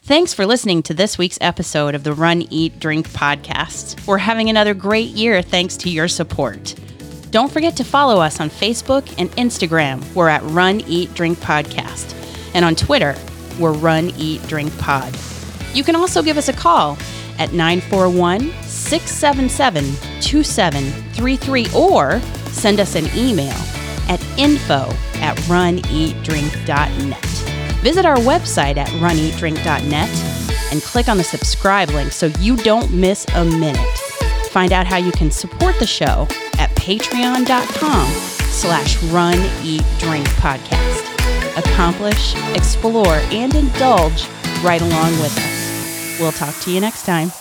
Thanks for listening to this week's episode of the Run, Eat, Drink podcast. We're having another great year thanks to your support. Don't forget to follow us on Facebook and Instagram. We're at Run, Eat, Drink Podcast. And on Twitter, we're Run, Eat, Drink Pod. You can also give us a call at 941 677 2733 or send us an email at info at runeatdrink.net. Visit our website at runeatdrink.net and click on the subscribe link so you don't miss a minute. Find out how you can support the show at patreon.com slash run eat drink podcast. Accomplish, explore, and indulge right along with us. We'll talk to you next time.